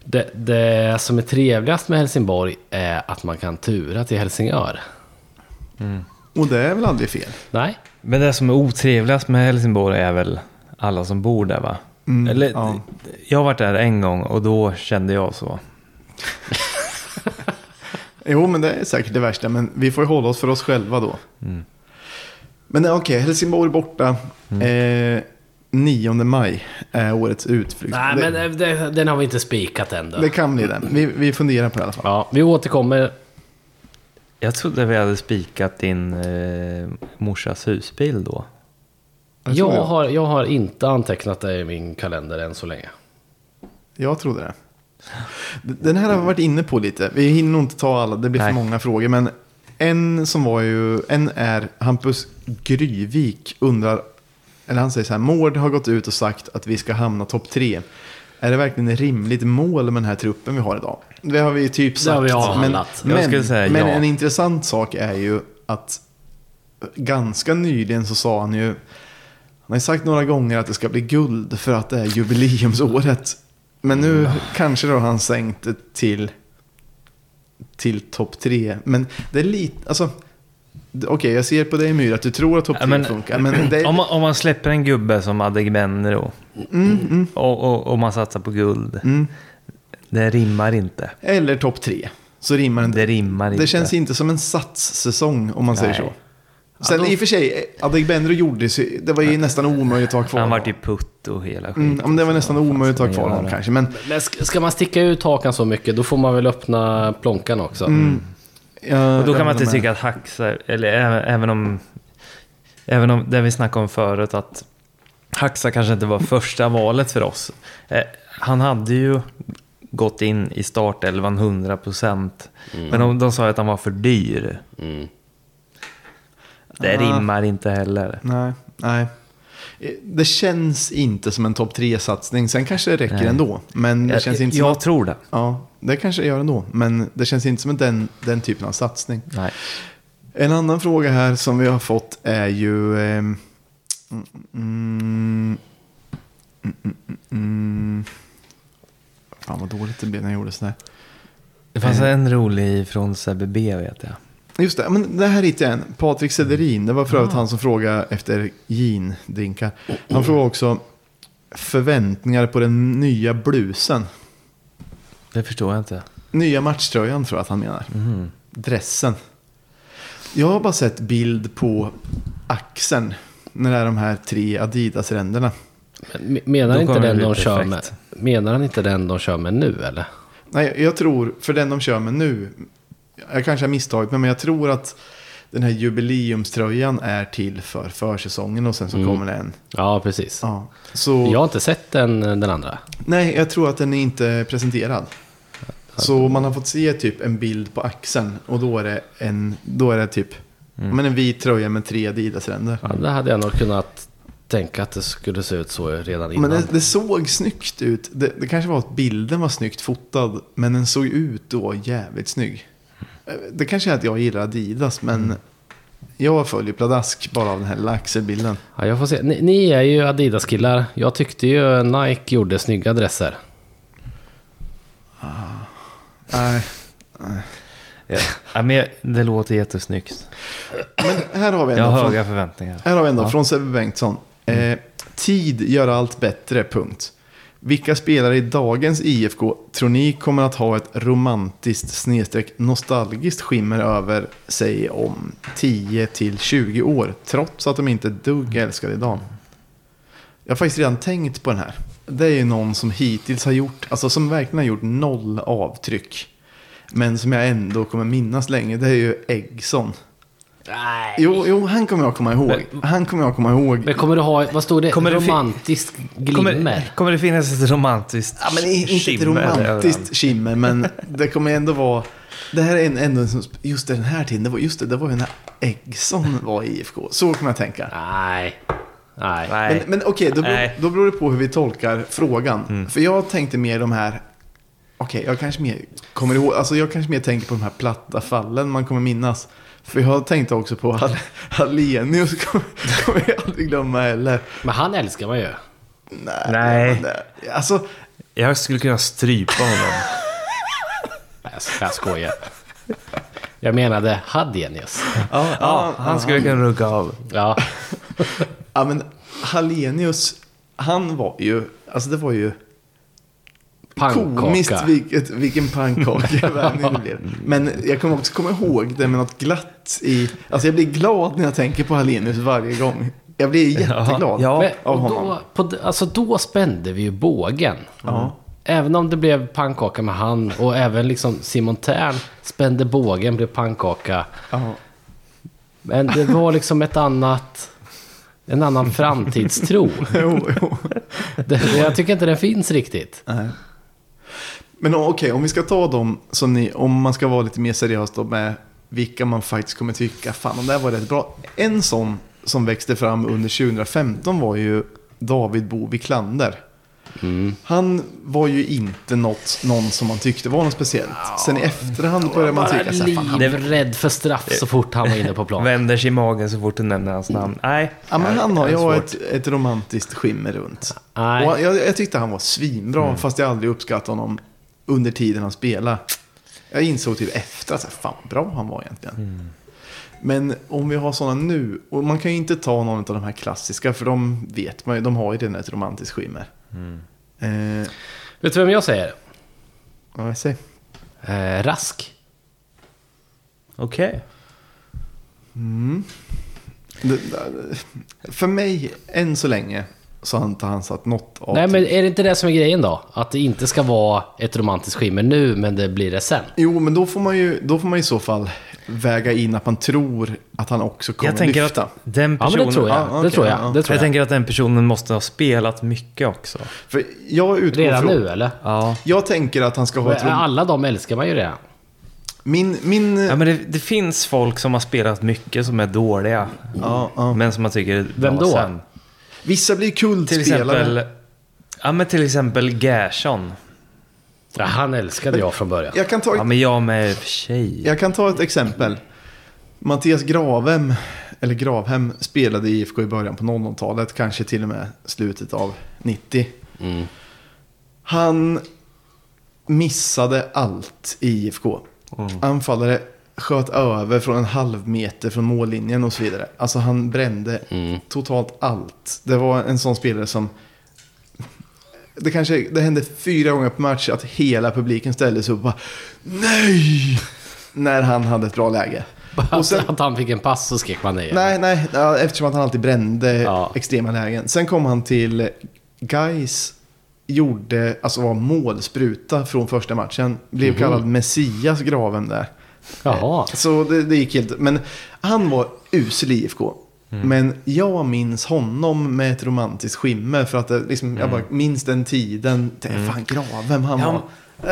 Det, det som är trevligast med Helsingborg är att man kan tura till Helsingör. Och det är väl aldrig fel. Nej? Men det som är otrevligast med Helsingborg är väl alla som bor där va? Mm, Eller, ja. Jag har varit där en gång och då kände jag så. Jo, men det är säkert det värsta. Men vi får ju hålla oss för oss själva då. Mm. Men eh, okej, Helsingborg borta. Eh, 9 maj är årets utflykt. Nej, det, men det, den har vi inte spikat än då. det kan bli den. Vi, vi funderar på det i alla fall. Ja, vi återkommer. Jag trodde vi hade spikat din eh, morsas husbil då. Jag Jag har, jag har inte antecknat det i min kalender än så länge. Jag trodde det. Den här har vi varit inne på lite. Vi hinner nog inte ta alla, det blir Nej. för många frågor. Men en som var ju, en är Hampus Gryvik undrar, eller han säger så här, Mård har gått ut och sagt att vi ska hamna topp tre. Är det verkligen ett rimligt mål med den här truppen vi har idag? Det har vi ju typ sagt. Det har vi men avhandlat. Men, skulle säga men ja. en intressant sak är ju att ganska nyligen så sa han ju, han har sagt några gånger att det ska bli guld för att det är jubileumsåret. Men nu kanske då har han sänkt till, till topp tre. Men det är lite, alltså, okej jag ser på dig Myra att du tror att topp Ja, funkar. Men är, Om man, om man släpper en gubbe som Adegbenro mm, mm, och, och, och man satsar på guld. mm. Det rimmar inte. Eller topp tre. Så rimmar det inte. Det rimmar inte. Det känns inte som en satssäsong om man säger Nej. så. Sen i och för sig, Adegbenro gjorde sig, det var ju nästan omöjligt att ha kvar Han vart ju putt och hela skiten. Mm, ja, men det var nästan omöjligt att ha kvar honom kanske. Men Men ska man sticka ut hakan så mycket, då får man väl öppna plånkan också. jag Och då kan man inte tycka att Haxa, eller även, även om Även om det vi snackade om förut att Haxa kanske inte var första valet för oss. Eh, han hade ju gått in i startelvan 100 procent. Men de, de sa att han var för dyr. Mm. Det Ah. rimmar inte heller. Nej, nej. Eh, Det känns inte som en topp tre satsning Sen kanske det räcker Nej. ändå. Men det Jag, känns inte som jag att, tror det. Ja, det kanske det gör ändå. Men det känns inte som den, den typen av satsning. Nej. En annan fråga här som vi har fått är ju... mm, mm, mm, mm. Fan vad dåligt det blev när jag gjorde sådär. Det fanns Eh. en rolig från Sebbe B vet jag. Just det, men det här hittade jag en. Patrik Sederin, det var för övrigt han som frågade efter gin-drinkar. Han frågade också förväntningar på den nya blusen. Det förstår jag inte. Nya matchtröjan tror jag att han menar. Mhm. Dressen. Jag har bara sett bild på axeln. När det är de här tre Adidas-ränderna. Men Menar inte den de kör med? Menar han inte den de kör med nu eller? Nej, jag tror, för den de kör med nu. Jag kanske har misstagit mig, men jag tror att den här jubileumströjan är till för försäsongen och sen så Mm. kommer den. Ja, precis. Ja. Så, Jag har inte sett den, den andra. Nej, jag tror att den är inte presenterad. Så man har fått se typ en bild på axeln och då är det en, då är det typ men en vit tröja med tre Adidas-ränder. Ja, det hade jag nog kunnat tänka att det skulle se ut så redan innan. Men det, det såg snyggt ut. Det, det kanske var att bilden var snyggt fotad, men den såg ut då jävligt snygg. Eh, Det kanske är att jag gillar Adidas, men jag följer pladask bara av den här lilla axelbilden. Ja, jag får se. Ni, ni är ju Adidas-killar. Jag tyckte ju Nike gjorde snygga dresser. Nej. Ja. Ja, men jag- det låter jättesnyggt. Men här har vi Jag ändå har från, höga förväntningar. här har vi ändå Ja. från Sebbe Bengtsson. Eh, tid gör allt bättre, punkt. Vilka spelare i dagens IFK tror ni kommer att ha ett romantiskt snedstreck nostalgiskt skimmer över sig om 10 till 20 år, trots att de inte är ett dugg älskade idag? Jag har faktiskt redan tänkt på den här. Det är ju någon som hittills har gjort, alltså som verkligen har gjort noll avtryck. Men som jag ändå kommer minnas länge, det är ju Eggson. Nej. Jo, jo, han kommer jag komma ihåg. Han kommer jag komma ihåg. Men kommer du ha, vad stod det? Kommer det fi- Romantisk Kommer, glimmer? kommer det finnas ett romantiskt Ja, men inte ett romantiskt skimmer, men det kommer ändå vara... Det här är en, ändå en, sån- just den här tiden, det var, just det, det var ju när Eggson var i IFK. Så kommer jag tänka. Nej. Nej. Nej. Men, men okej, då, beror-. Mm. då beror det på hur vi tolkar frågan. För jag tänkte mer de här... Okej, jag kanske mer kommer ihåg... Alltså jag kanske mer tänker på de här platta fallen man kommer minnas. För jag tänkte också på Hall- Hallenius, kommer jag aldrig glömma heller. Men han älskar man ju. Nej. Nej. det- Alltså, Jag skulle kunna strypa honom. Nej, Jag, jag skojar. Jag menade Hadenius. ja, Ja, han skulle kunna rugga av. Ja. Ja men Hallenius, han var ju, alltså det var ju komiskt Pannkaka. vilket, vilken pannkakavärmning det blev. Men jag kommer också komma ihåg det med något glatt i, alltså jag blir glad när jag tänker på Hallenius varje gång. Jag blir jätteglad. Ja. Av honom. då, på, alltså då spände vi ju bågen. Ja. Även om det blev pannkaka med han och även liksom Simon Tern spände bågen, blev pannkaka. Ja. Men det var liksom ett annat... En annan framtidstro. Jo, jo. Det, jag tycker inte den finns riktigt. Nej. Men okej, om vi ska ta dem som ni, om man ska vara lite mer seriös då med vilka man faktiskt kommer tycka, fan om det här var rätt bra. En sån som växte fram under 2015 var ju David Bo Wiklander. Mm. Han var ju inte något, någon som man tyckte var något speciellt. Sen i efterhand började man tycka så här, fan, han, livrädd för straff så fort han var inne på plan. Vänder sig i magen så fort du nämner hans namn. Nej. ja, men han har svårt. ett, ett romantiskt skimmer runt. Nej. Och jag, jag tyckte han var svinbra, fast jag aldrig uppskattade honom under tiden han spelade. Jag insåg typ efter att fan bra han var egentligen. Men om vi har sådana nu, och man kan ju inte ta någon av de här klassiska, för de vet man ju, de har ju redan ett romantiskt skimmer. Eh, Vet du vem jag säger? vad jag säger? Eh, Rask. Okej. Det, det, för mig, än så länge, så har inte han satt något av Nej men är det inte det som är grejen då? Att det inte ska vara ett romantiskt skimmer nu, men det blir det sen. Jo, men då får man ju, då får man i så fall väga in att man tror att han också kommer Jag tänker lyfta. att den Ja, men personen... det tror jag. Ja, det okej, tror jag. ja. Det tror Jag jag. tänker att den personen måste ha spelat mycket också. För jag utgår Redan från... nu eller? Ja. Jag tänker att han ska ha ett... rom- Alla de älskar man ju redan. Min... min Ja, men det, det finns folk som har spelat mycket som är dåliga. ja, ja. Men som man tycker är Vem bra då? sen. Vissa blir Till kultspelare. exempel... Ja, men till exempel Gerson. Ja, han älskade jag från början. Jag kan ta ett Ja, men jag med för sig. Jag kan ta ett exempel. Mattias Gravhem, eller Gravhem, spelade i IFK i början på 00-talet, kanske till och med slutet av 90. Mm. Han missade allt i IFK. Anfallare sköt över från en halv meter från mållinjen och så vidare. Alltså han brände Mm. totalt allt. Det var en sån spelare som... Det kanske det hände fyra gånger på match att hela publiken ställde sig upp och bara Nej! När han hade ett bra läge. Och sen, Att han fick en pass så skrek man nej. nej, nej, eftersom att han alltid brände Ja. extrema lägen. Sen kom han till Guys gjorde, alltså var målspruta från första matchen. Blev Mhm. kallad Messias graven där. Jaha. Så det, det gick helt... Men han var usel i IFK. Mm. Men jag minns honom med ett romantiskt skimmer. För att det, liksom, jag bara minns den tiden. Det är fan Gravem han Ja. var.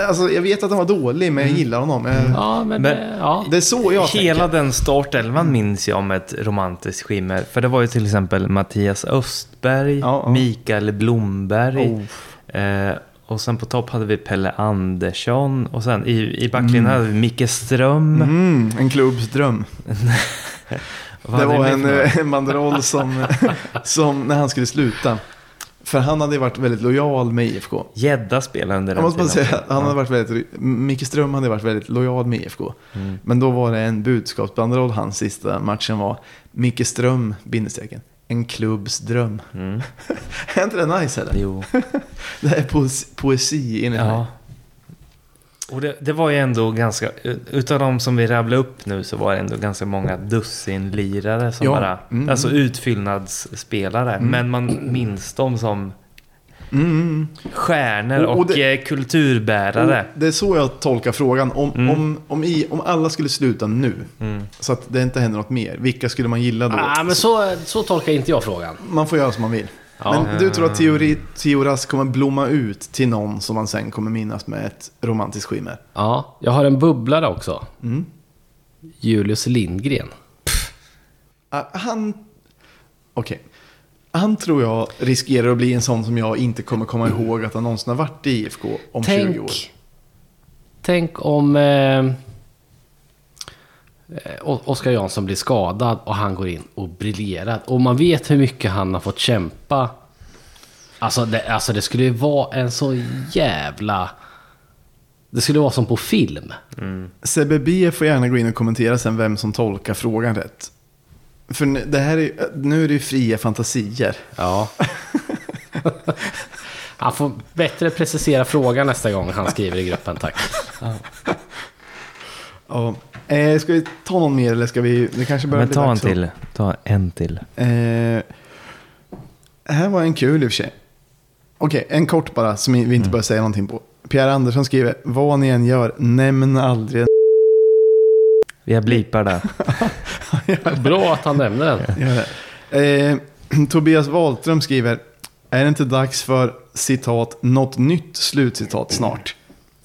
Alltså, jag vet att han var dålig, men jag gillar honom. Jag, Ja, men, Men- ja. Det är så jag Hela tänker. den startelvan minns jag med ett romantiskt skimmer. För det var ju till exempel Mattias Östberg, Ja, ja. Mikael Blomberg. Oh. Eh, och sen på topp hade vi Pelle Andersson. Och sen i, i backlinjen hade vi Micke Ström. Mm, en klubbs dröm. Vad Det var en, en banderoll som, som när han skulle sluta. För han hade varit väldigt lojal med IFK. Gädda spelade under Jag den måste bara säga, hade Ja. varit väldigt, Micke Ström hade varit väldigt lojal med IFK. Mm. Men då var det en budskapsbanderoll hans sista matchen var Micke Ström, bindestrecken, en klubbs dröm. Mm. är inte det nice eller? Jo. Det här är poesi, poesi enligt mig. Ja. Och det, det var ju ändå ganska, utav de som vi rabblade upp nu så var det ändå ganska många dussinlirare som Ja. bara, Mm. alltså utfyllnadsspelare. Men man minns dem som Mm, stjärnor och, Och- det- eh, kulturbärare. Och det är så jag tolkar frågan. Om, Mm. om, om, i, om alla skulle sluta nu, Mm. så att det inte händer något mer, vilka skulle man gilla då? Ah, men så, så tolkar inte jag frågan. Man får göra som man vill. Ja. Men du tror att teori, Teoras kommer blomma ut till någon som man sen kommer minnas med ett romantiskt skimmer? Ja, jag har en bubblare också. Mm. Julius Lindgren. Ah, Han... Okej. Han tror jag riskerar att bli en sån som jag inte kommer komma ihåg att han någonsin har varit i IFK om 20 år. Tänk, tänk om eh, Oskar Jansson blir skadad och han går in och briljerar. Och man vet hur mycket han har fått kämpa. Alltså det, alltså det skulle ju vara en så jävla... Det skulle vara som på film. Sebbe B får gärna gå in och kommentera sen vem som tolkar frågan rätt. För det här är, nu är det ju fria fantasier. Ja. Han får bättre precisera frågan nästa gång han skriver i gruppen, tack. Ja. Eh, ska vi ta någon mer eller ska vi... Det kanske börjar Men ta en till. Ta en till. Eh, här var en kul i och för sig. Okej, en kort bara som vi inte Mm. bör säga någonting på. Pierre Andersson skriver, vad ni än gör, nämn aldrig en... Jag blipar där. Bra att han nämner den. Gör det. Eh, Tobias Wahlström skriver, är det inte dags för citat, något nytt slutcitat snart?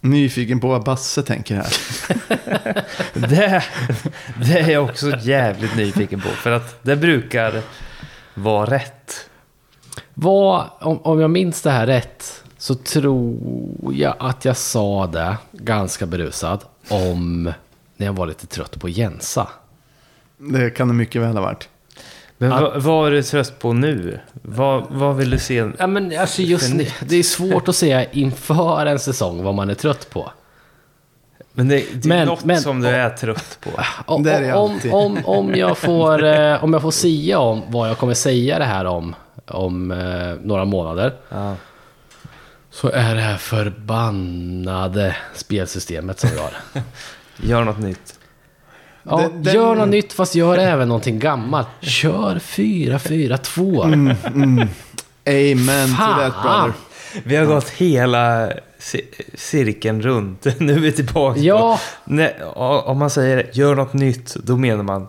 Nyfiken på vad Basse tänker här. Det, det är jag också jävligt nyfiken på. För att det brukar vara rätt. Vad, om, om jag minns det här rätt, så tror jag att jag sa det, ganska berusad, om när jag var lite trött på Jensa. Det kan det mycket väl ha varit. Men Att- vad, vad är du trött på nu? Vad, vad vill du se? Ja, men alltså just För det, är svårt att säga inför en säsong vad man är trött på. Men det, det är Men- något men- som du är trött på. O- Det är det om, om, om, jag får, eh, om jag får sia om vad jag kommer säga det här om, om eh, några månader. Ja. Så är det här förbannade spelsystemet som vi har. Gör något nytt. Ja, Den- den- Gör något nytt fast gör även någonting gammalt. Kör 4-4-2. Amen to that brother. Vi har gått hela ci- cirkeln runt. Nu är vi tillbaka. Ja. Nej, om man säger gör något nytt, då menar man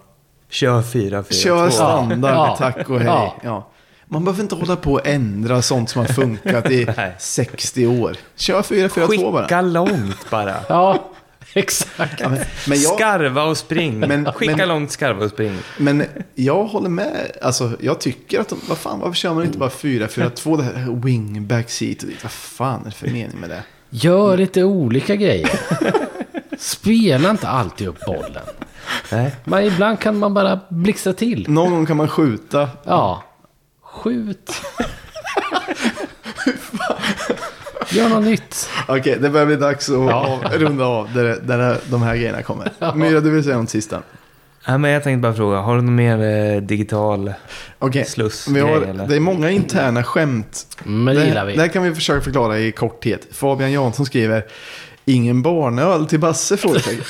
kör 4 4 Kör 2. standard, Ja. tack och hej. Ja. Ja. Man behöver inte hålla på och ändra sånt som har funkat i Nej. 60 år. Kör 4-4-2 bara. Skicka långt bara. Ja, exakt. Ja, men, men, jag, Skarva och spring. Men- Skicka men- långt, skarva och spring. men jag håller med. Alltså, jag tycker att de, vad fan, varför kör man inte bara 4-4-2? Det här wing, backseat och dit. Vad fan är det för mening med det? Gör lite olika grejer. Spela inte alltid upp bollen. Nej. Men ibland kan man bara blixtra till. Någon gång kan man skjuta. Ja. Skjut. Gör något nytt. Okej, det börjar bli dags att Ja. runda av där, där de här grejerna kommer. Myra, du vill säga något sista? Nej, men jag tänkte bara fråga, har du någon mer eh, digital Okej, sluss? vi har, eller? det är många interna skämt Men det gillar vi. Det här kan vi försöka förklara i korthet. Fabian Jansson skriver Ingen barnöl till Basse? Frågetecken.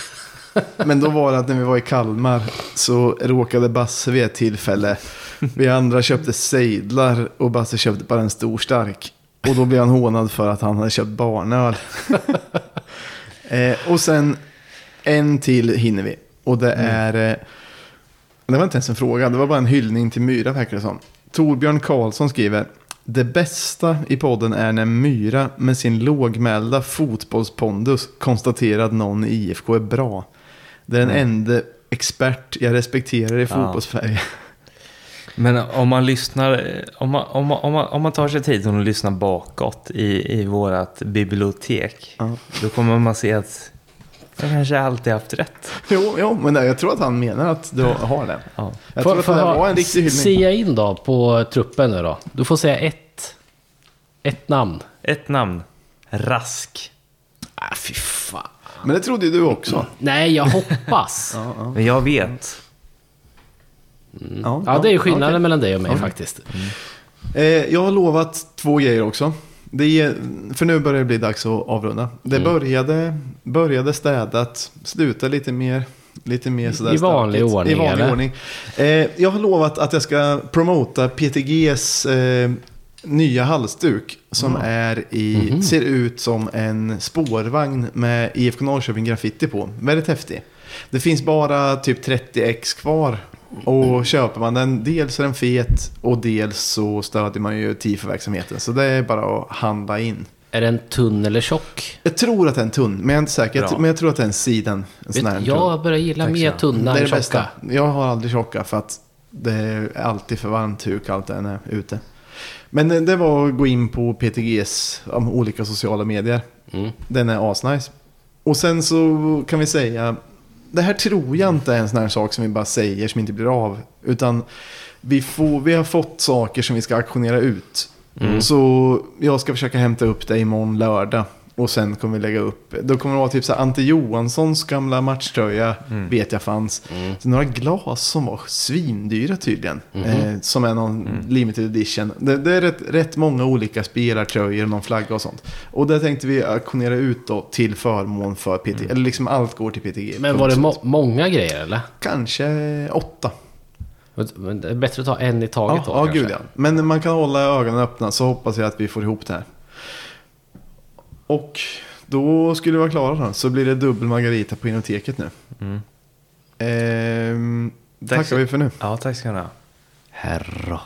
Men då var det att när vi var i Kalmar så råkade Basse vid ett tillfälle. Vi andra köpte sejdlar och Basse köpte bara en stor stark. Och då blev han hånad för att han hade köpt barnöl. eh, och sen en till hinner vi. Och det är... Eh, det var inte ens en fråga, det var bara en hyllning till Myra verkar det som. Torbjörn Karlsson skriver. Det bästa i podden är när Myra med sin lågmälda fotbollspondus konstaterar att någon i IFK är bra. Det är den enda expert jag respekterar i fotbollssverige. Men om man lyssnar, om man, om man, om man, om man tar sig tiden och lyssnar bakåt i, i vårat bibliotek, Ja. då kommer man se att jag kanske alltid haft rätt. Jo, jo, men jag tror att han menar att du har det. Ja. Jag tror att det var en riktig hyllning. Sia in då på truppen nu då. Du får säga ett, ett namn. Ett namn. Rask. Ah, fy fan. Men det trodde ju du också. Nej, jag hoppas. ja, Ja, ja. Men jag vet. Ja, det är ju skillnaden okej. mellan dig och mig faktiskt. Eh, jag har lovat två grejer också. Det är, för nu börjar det bli dags att avrunda. Det Mm. började, började städat, slutade lite mer. Lite mer sådär I vanlig stökigt. ordning, I vanlig eller? ordning. Eh, jag har lovat att jag ska promota PTGs eh, nya halsduk. Som är i, Mhm. ser ut som en spårvagn med IFK Norrköping graffiti på. Väldigt häftig. Det finns bara typ 30 ex kvar. Och köper man den, dels är den fet och dels så stödjer man ju TIFO-verksamheten. Så det är bara att handla in. Är den tunn eller tjock? Jag tror att det är en tunn, men jag är inte säker. Bra. Men jag tror att det är en siden. En sån här jag börjar gilla Tack mer tunna Det är än det bästa. tjocka. Jag har aldrig tjocka för att det är alltid för varmt hur kallt det än är ute. Men det- det var att gå in på PTGs om olika sociala medier. Mm. Den är asnice. Och sen så kan vi säga, det här tror jag inte är en sån här sak som vi bara säger som inte blir av. Utan vi, får, vi har fått saker som vi ska auktionera ut. Så jag ska försöka hämta upp det imorgon lördag. Och sen kommer vi lägga upp, då kommer det vara typ så här Ante Johanssons gamla matchtröja, vet jag fanns. Så några glas som var svindyra tydligen. Eh, som är någon limited edition. Det, det är rätt, rätt många olika spelartröjor, någon flagga och sånt. Och det tänkte vi auktionera ut då till förmån för PT. Eller liksom allt går till PTG. Men var det må- många grejer eller? Kanske åtta. Men det är bättre att ta en i taget Ja, då ja kanske. gud ja. Men man kan hålla ögonen öppna så hoppas jag att vi får ihop det här. Och då skulle vi vara klara då. Så blir det dubbel margarita på Inoteket nu. Mm. Ehm, Tack tackar så- vi för nu. Ja, tack ska ni ha. Herra.